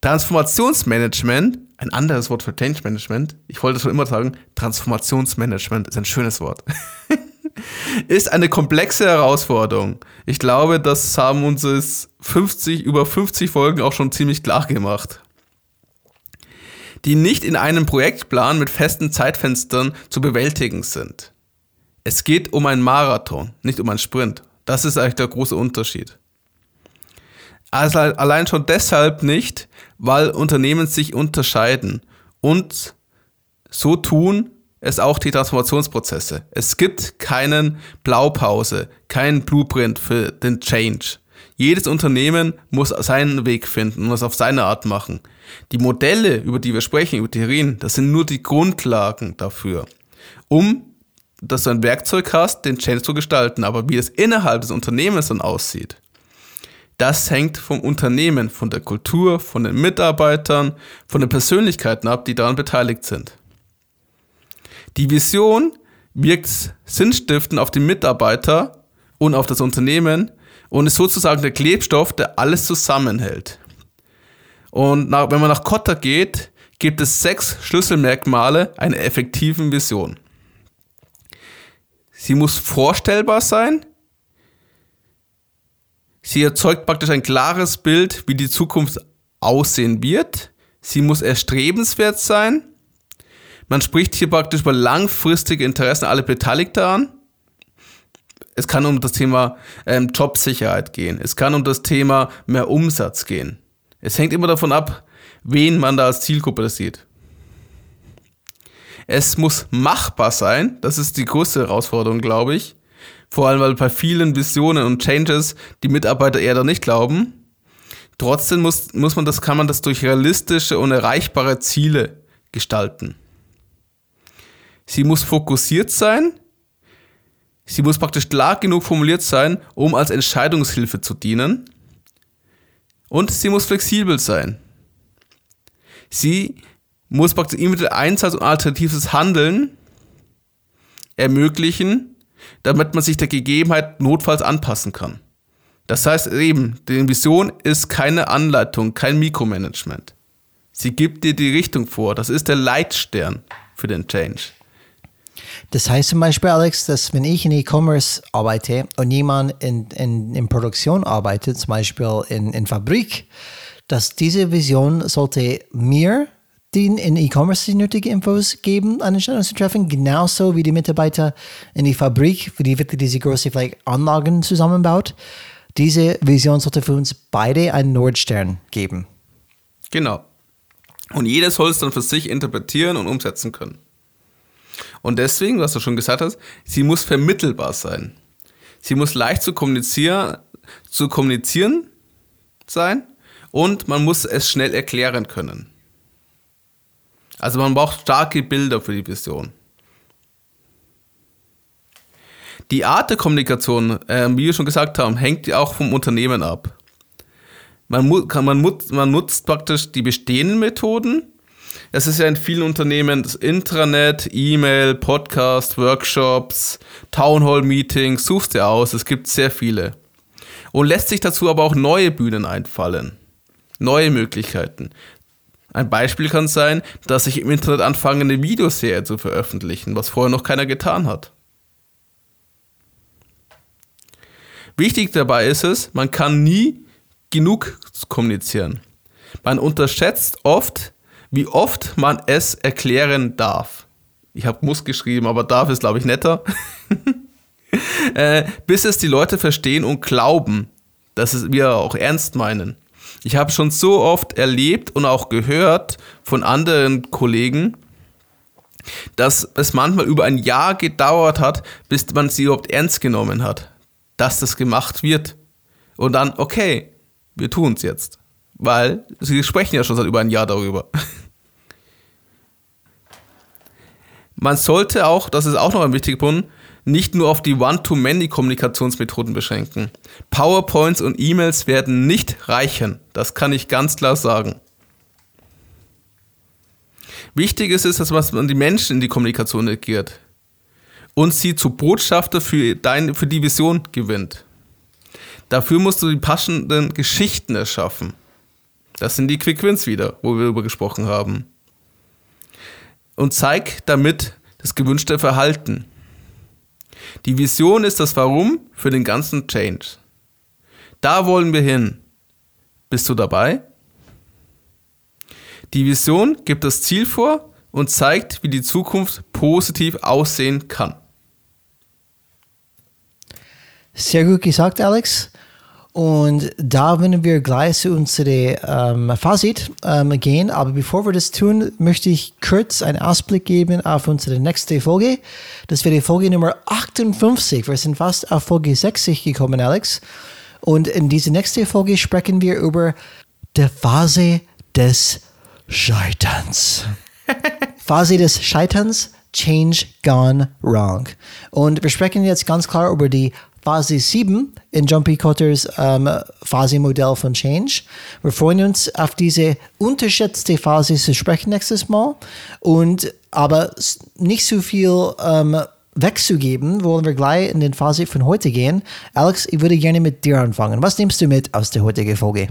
Transformationsmanagement, ein anderes Wort für Change Management, ich wollte schon immer sagen, Transformationsmanagement ist ein schönes Wort, ist eine komplexe Herausforderung. Ich glaube, das haben uns 50, über 50 Folgen auch schon ziemlich klar gemacht die nicht in einem Projektplan mit festen Zeitfenstern zu bewältigen sind. Es geht um einen Marathon, nicht um einen Sprint. Das ist eigentlich der große Unterschied. Also allein schon deshalb nicht, weil Unternehmen sich unterscheiden und so tun es auch die Transformationsprozesse. Es gibt keinen Blaupause, keinen Blueprint für den Change. Jedes Unternehmen muss seinen Weg finden und es auf seine Art machen. Die Modelle, über die wir sprechen, über Theorien, das sind nur die Grundlagen dafür, um dass du ein Werkzeug hast, den Change zu gestalten. Aber wie es innerhalb des Unternehmens dann aussieht, das hängt vom Unternehmen, von der Kultur, von den Mitarbeitern, von den Persönlichkeiten ab, die daran beteiligt sind. Die Vision wirkt sinnstiftend auf die Mitarbeiter und auf das Unternehmen und ist sozusagen der Klebstoff, der alles zusammenhält. Und nach, wenn man nach Kotter geht, gibt es sechs Schlüsselmerkmale einer effektiven Vision. Sie muss vorstellbar sein. Sie erzeugt praktisch ein klares Bild, wie die Zukunft aussehen wird. Sie muss erstrebenswert sein. Man spricht hier praktisch über langfristige Interessen aller Beteiligten an. Es kann um das Thema ähm, Jobsicherheit gehen. Es kann um das Thema mehr Umsatz gehen. Es hängt immer davon ab, wen man da als Zielgruppe sieht. Es muss machbar sein. Das ist die größte Herausforderung, glaube ich. Vor allem, weil bei vielen Visionen und Changes die Mitarbeiter eher da nicht glauben. Trotzdem muss, muss man das, kann man das durch realistische und erreichbare Ziele gestalten. Sie muss fokussiert sein. Sie muss praktisch klar genug formuliert sein, um als Entscheidungshilfe zu dienen. Und sie muss flexibel sein. Sie muss praktisch individuell Einsatz und alternatives Handeln ermöglichen, damit man sich der Gegebenheit notfalls anpassen kann. Das heißt eben, die Vision ist keine Anleitung, kein Mikromanagement. Sie gibt dir die Richtung vor. Das ist der Leitstern für den Change. Das heißt zum Beispiel, Alex, dass wenn ich in E-Commerce arbeite und jemand in, in, in Produktion arbeitet, zum Beispiel in, in Fabrik, dass diese Vision sollte mir den in E-Commerce die nötigen Infos geben, eine Entscheidung zu treffen, genauso wie die Mitarbeiter in die Fabrik, für die wirklich diese große vielleicht Anlagen zusammenbaut. Diese Vision sollte für uns beide einen Nordstern geben. Genau. Und jeder soll es dann für sich interpretieren und umsetzen können. Und deswegen, was du schon gesagt hast, sie muss vermittelbar sein. Sie muss leicht zu kommunizieren, zu kommunizieren sein und man muss es schnell erklären können. Also man braucht starke Bilder für die Vision. Die Art der Kommunikation, äh, wie wir schon gesagt haben, hängt auch vom Unternehmen ab. Man, kann, man, man nutzt praktisch die bestehenden Methoden. Das ist ja in vielen Unternehmen das Intranet, E-Mail, Podcast, Workshops, Townhall-Meetings, suchst dir aus, es gibt sehr viele. Und lässt sich dazu aber auch neue Bühnen einfallen. Neue Möglichkeiten. Ein Beispiel kann sein, dass ich im Internet anfange, eine Videoserie zu veröffentlichen, was vorher noch keiner getan hat. Wichtig dabei ist es, man kann nie genug kommunizieren. Man unterschätzt oft, wie oft man es erklären darf. Ich habe muss geschrieben, aber darf ist, glaube ich, netter. äh, bis es die Leute verstehen und glauben, dass es wir auch ernst meinen. Ich habe schon so oft erlebt und auch gehört von anderen Kollegen, dass es manchmal über ein Jahr gedauert hat, bis man sie überhaupt ernst genommen hat, dass das gemacht wird. Und dann, okay, wir tun es jetzt. Weil sie sprechen ja schon seit über ein Jahr darüber. Man sollte auch, das ist auch noch ein wichtiger Punkt, nicht nur auf die One-to-Many-Kommunikationsmethoden beschränken. PowerPoints und E-Mails werden nicht reichen. Das kann ich ganz klar sagen. Wichtig ist es, dass man die Menschen in die Kommunikation integriert und sie zu Botschafter für, dein, für die Vision gewinnt. Dafür musst du die passenden Geschichten erschaffen. Das sind die Quick Wins wieder, wo wir darüber gesprochen haben. Und zeig damit das gewünschte Verhalten. Die Vision ist das Warum für den ganzen Change. Da wollen wir hin. Bist du dabei? Die Vision gibt das Ziel vor und zeigt, wie die Zukunft positiv aussehen kann. Sehr gut gesagt, Alex. Und da werden wir gleich zu unserem ähm, Fazit ähm, gehen. Aber bevor wir das tun, möchte ich kurz einen Ausblick geben auf unsere nächste Folge. Das wäre die Folge Nummer 58. Wir sind fast auf Folge 60 gekommen, Alex. Und in dieser nächsten Folge sprechen wir über die Phase des Scheiterns. Phase des Scheiterns, Change Gone Wrong. Und wir sprechen jetzt ganz klar über die Phase 7 in Jumpy Cotters ähm, Phase-Modell von Change. Wir freuen uns auf diese unterschätzte Phase zu sprechen nächstes Mal und aber nicht so viel ähm, wegzugeben, wollen wir gleich in den Phase von heute gehen. Alex, ich würde gerne mit dir anfangen. Was nimmst du mit aus der heutigen Folge?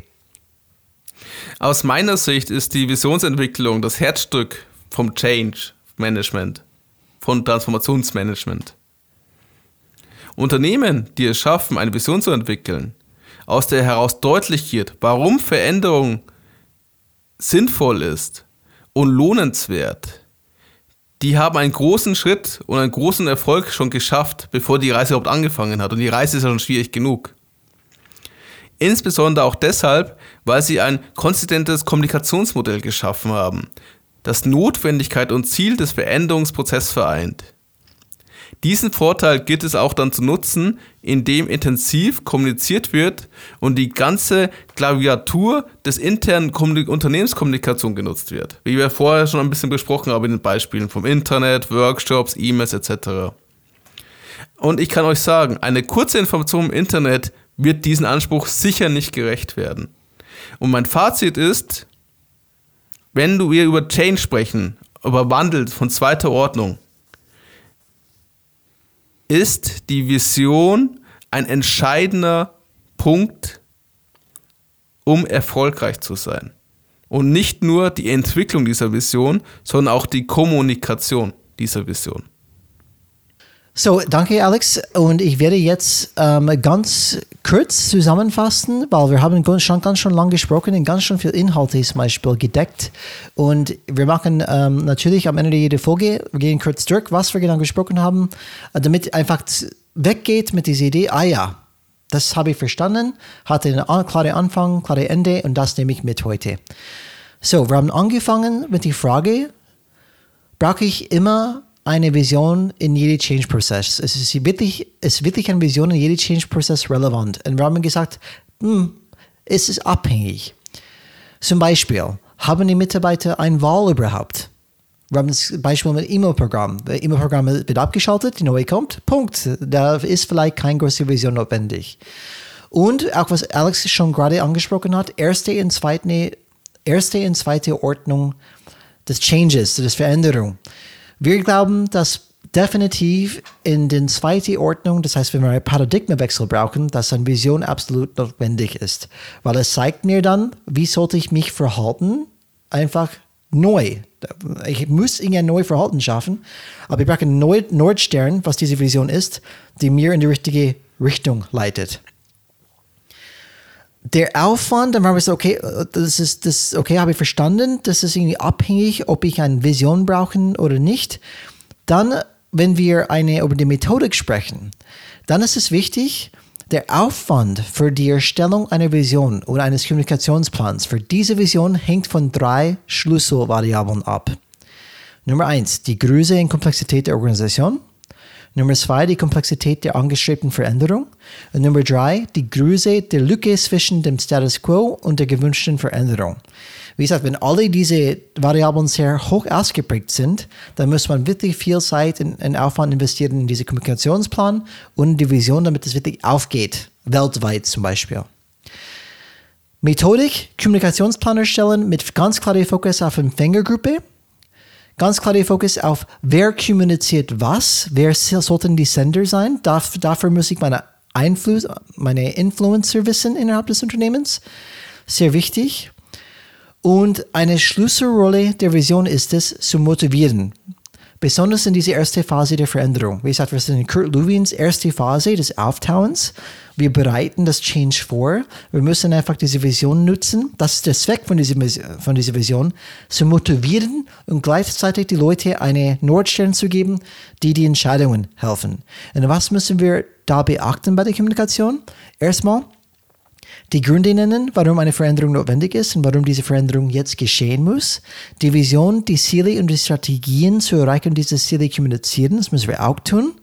Aus meiner Sicht ist die Visionsentwicklung das Herzstück vom Change Management, von Transformationsmanagement. Unternehmen, die es schaffen, eine Vision zu entwickeln, aus der heraus deutlich wird, warum Veränderung sinnvoll ist und lohnenswert, die haben einen großen Schritt und einen großen Erfolg schon geschafft, bevor die Reise überhaupt angefangen hat. Und die Reise ist ja schon schwierig genug. Insbesondere auch deshalb, weil sie ein konsistentes Kommunikationsmodell geschaffen haben, das Notwendigkeit und Ziel des Veränderungsprozesses vereint. Diesen Vorteil gilt es auch dann zu nutzen, indem intensiv kommuniziert wird und die ganze Klaviatur des internen Unternehmenskommunikation genutzt wird. Wie wir vorher schon ein bisschen besprochen haben in den Beispielen vom Internet, Workshops, E-Mails etc. Und ich kann euch sagen, eine kurze Information im Internet wird diesen Anspruch sicher nicht gerecht werden. Und mein Fazit ist, wenn du wir über Change sprechen, über Wandel von zweiter Ordnung, ist die Vision ein entscheidender Punkt, um erfolgreich zu sein. Und nicht nur die Entwicklung dieser Vision, sondern auch die Kommunikation dieser Vision. So, danke Alex. Und ich werde jetzt ähm, ganz kurz zusammenfassen, weil wir haben schon ganz schön lang gesprochen und ganz schön viel Inhalte zum Beispiel gedeckt. Und wir machen ähm, natürlich am Ende jeder Folge, wir gehen kurz durch, was wir genau gesprochen haben, damit einfach weggeht mit dieser Idee, ah ja, das habe ich verstanden, hatte einen klaren Anfang, klare Ende und das nehme ich mit heute. So, wir haben angefangen mit der Frage, brauche ich immer eine Vision in jedem Change-Prozess. Es ist wirklich, ist wirklich eine Vision in jedem Change-Prozess relevant. Und wir haben gesagt, hm, es ist abhängig. Zum Beispiel, haben die Mitarbeiter eine Wahl überhaupt? Wir haben das Beispiel mit E-Mail-Programm. Das E-Mail-Programm wird abgeschaltet, die neue kommt, Punkt. Da ist vielleicht keine große Vision notwendig. Und auch was Alex schon gerade angesprochen hat, erste und zweite, erste und zweite Ordnung des Changes, des Veränderung. Wir glauben, dass definitiv in den zweiten Ordnung, das heißt, wenn wir einen Paradigmenwechsel brauchen, dass eine Vision absolut notwendig ist. Weil es zeigt mir dann, wie sollte ich mich verhalten, einfach neu. Ich muss ein neues Verhalten schaffen, aber ich brauche einen Nordstern, was diese Vision ist, die mir in die richtige Richtung leitet der Aufwand, dann war so, okay, das ist das, okay, habe ich verstanden, das ist irgendwie abhängig, ob ich eine Vision brauche oder nicht. Dann, wenn wir eine, über die Methodik sprechen, dann ist es wichtig, der Aufwand für die Erstellung einer Vision oder eines Kommunikationsplans für diese Vision hängt von drei Schlüsselvariablen ab. Nummer eins, die Größe und Komplexität der Organisation. Nummer zwei, die Komplexität der angestrebten Veränderung. Und Nummer drei, die Größe der Lücke zwischen dem Status quo und der gewünschten Veränderung. Wie gesagt, wenn alle diese Variablen sehr hoch ausgeprägt sind, dann muss man wirklich viel Zeit und Aufwand investieren in diesen Kommunikationsplan und die Vision, damit es wirklich aufgeht, weltweit zum Beispiel. Methodik, Kommunikationsplan erstellen mit ganz klarem Fokus auf Empfängergruppe ganz klar der Fokus auf, wer kommuniziert was, wer sollten die Sender sein. Darf, dafür muss ich meine Einfluss, meine Influencer wissen innerhalb des Unternehmens. Sehr wichtig. Und eine Schlüsselrolle der Vision ist es, zu motivieren. Besonders in dieser ersten Phase der Veränderung. Wie gesagt, wir sind in Kurt Lewins erste Phase des Auftauens. Wir bereiten das Change vor. Wir müssen einfach diese Vision nutzen. Das ist der Zweck von dieser, von dieser Vision, zu motivieren und gleichzeitig die Leute eine Nordstern zu geben, die die Entscheidungen helfen. Und was müssen wir da beachten bei der Kommunikation? Erstmal, die Gründe nennen, warum eine Veränderung notwendig ist und warum diese Veränderung jetzt geschehen muss. Die Vision, die Ziele und die Strategien zur Erreichung dieser Ziele kommunizieren, das müssen wir auch tun.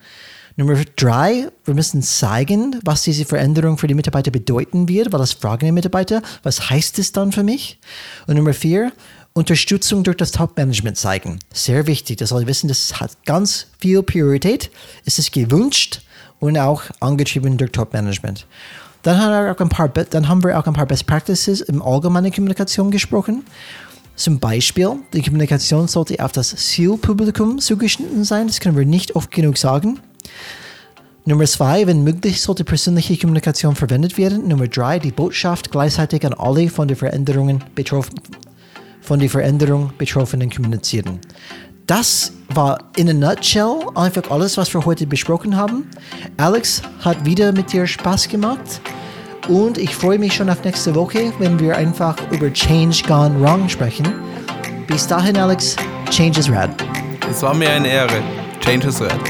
Nummer drei, wir müssen zeigen, was diese Veränderung für die Mitarbeiter bedeuten wird, weil das fragen die Mitarbeiter, was heißt es dann für mich? Und Nummer vier, Unterstützung durch das Top-Management zeigen. Sehr wichtig, das soll wissen, das hat ganz viel Priorität. Es ist gewünscht und auch angetrieben durch Top-Management. Dann haben, wir auch ein paar, dann haben wir auch ein paar Best Practices im allgemeinen Kommunikation gesprochen. Zum Beispiel, die Kommunikation sollte auf das Zielpublikum zugeschnitten sein. Das können wir nicht oft genug sagen. Nummer zwei, wenn möglich, sollte persönliche Kommunikation verwendet werden. Nummer drei, die Botschaft gleichzeitig an alle von der Veränderungen betroffen, von der Veränderung Betroffenen kommunizieren. Das war in a nutshell einfach alles, was wir heute besprochen haben. Alex hat wieder mit dir Spaß gemacht und ich freue mich schon auf nächste Woche, wenn wir einfach über Change Gone Wrong sprechen. Bis dahin, Alex, Change is Rad. Es war mir eine Ehre. Change is Rad.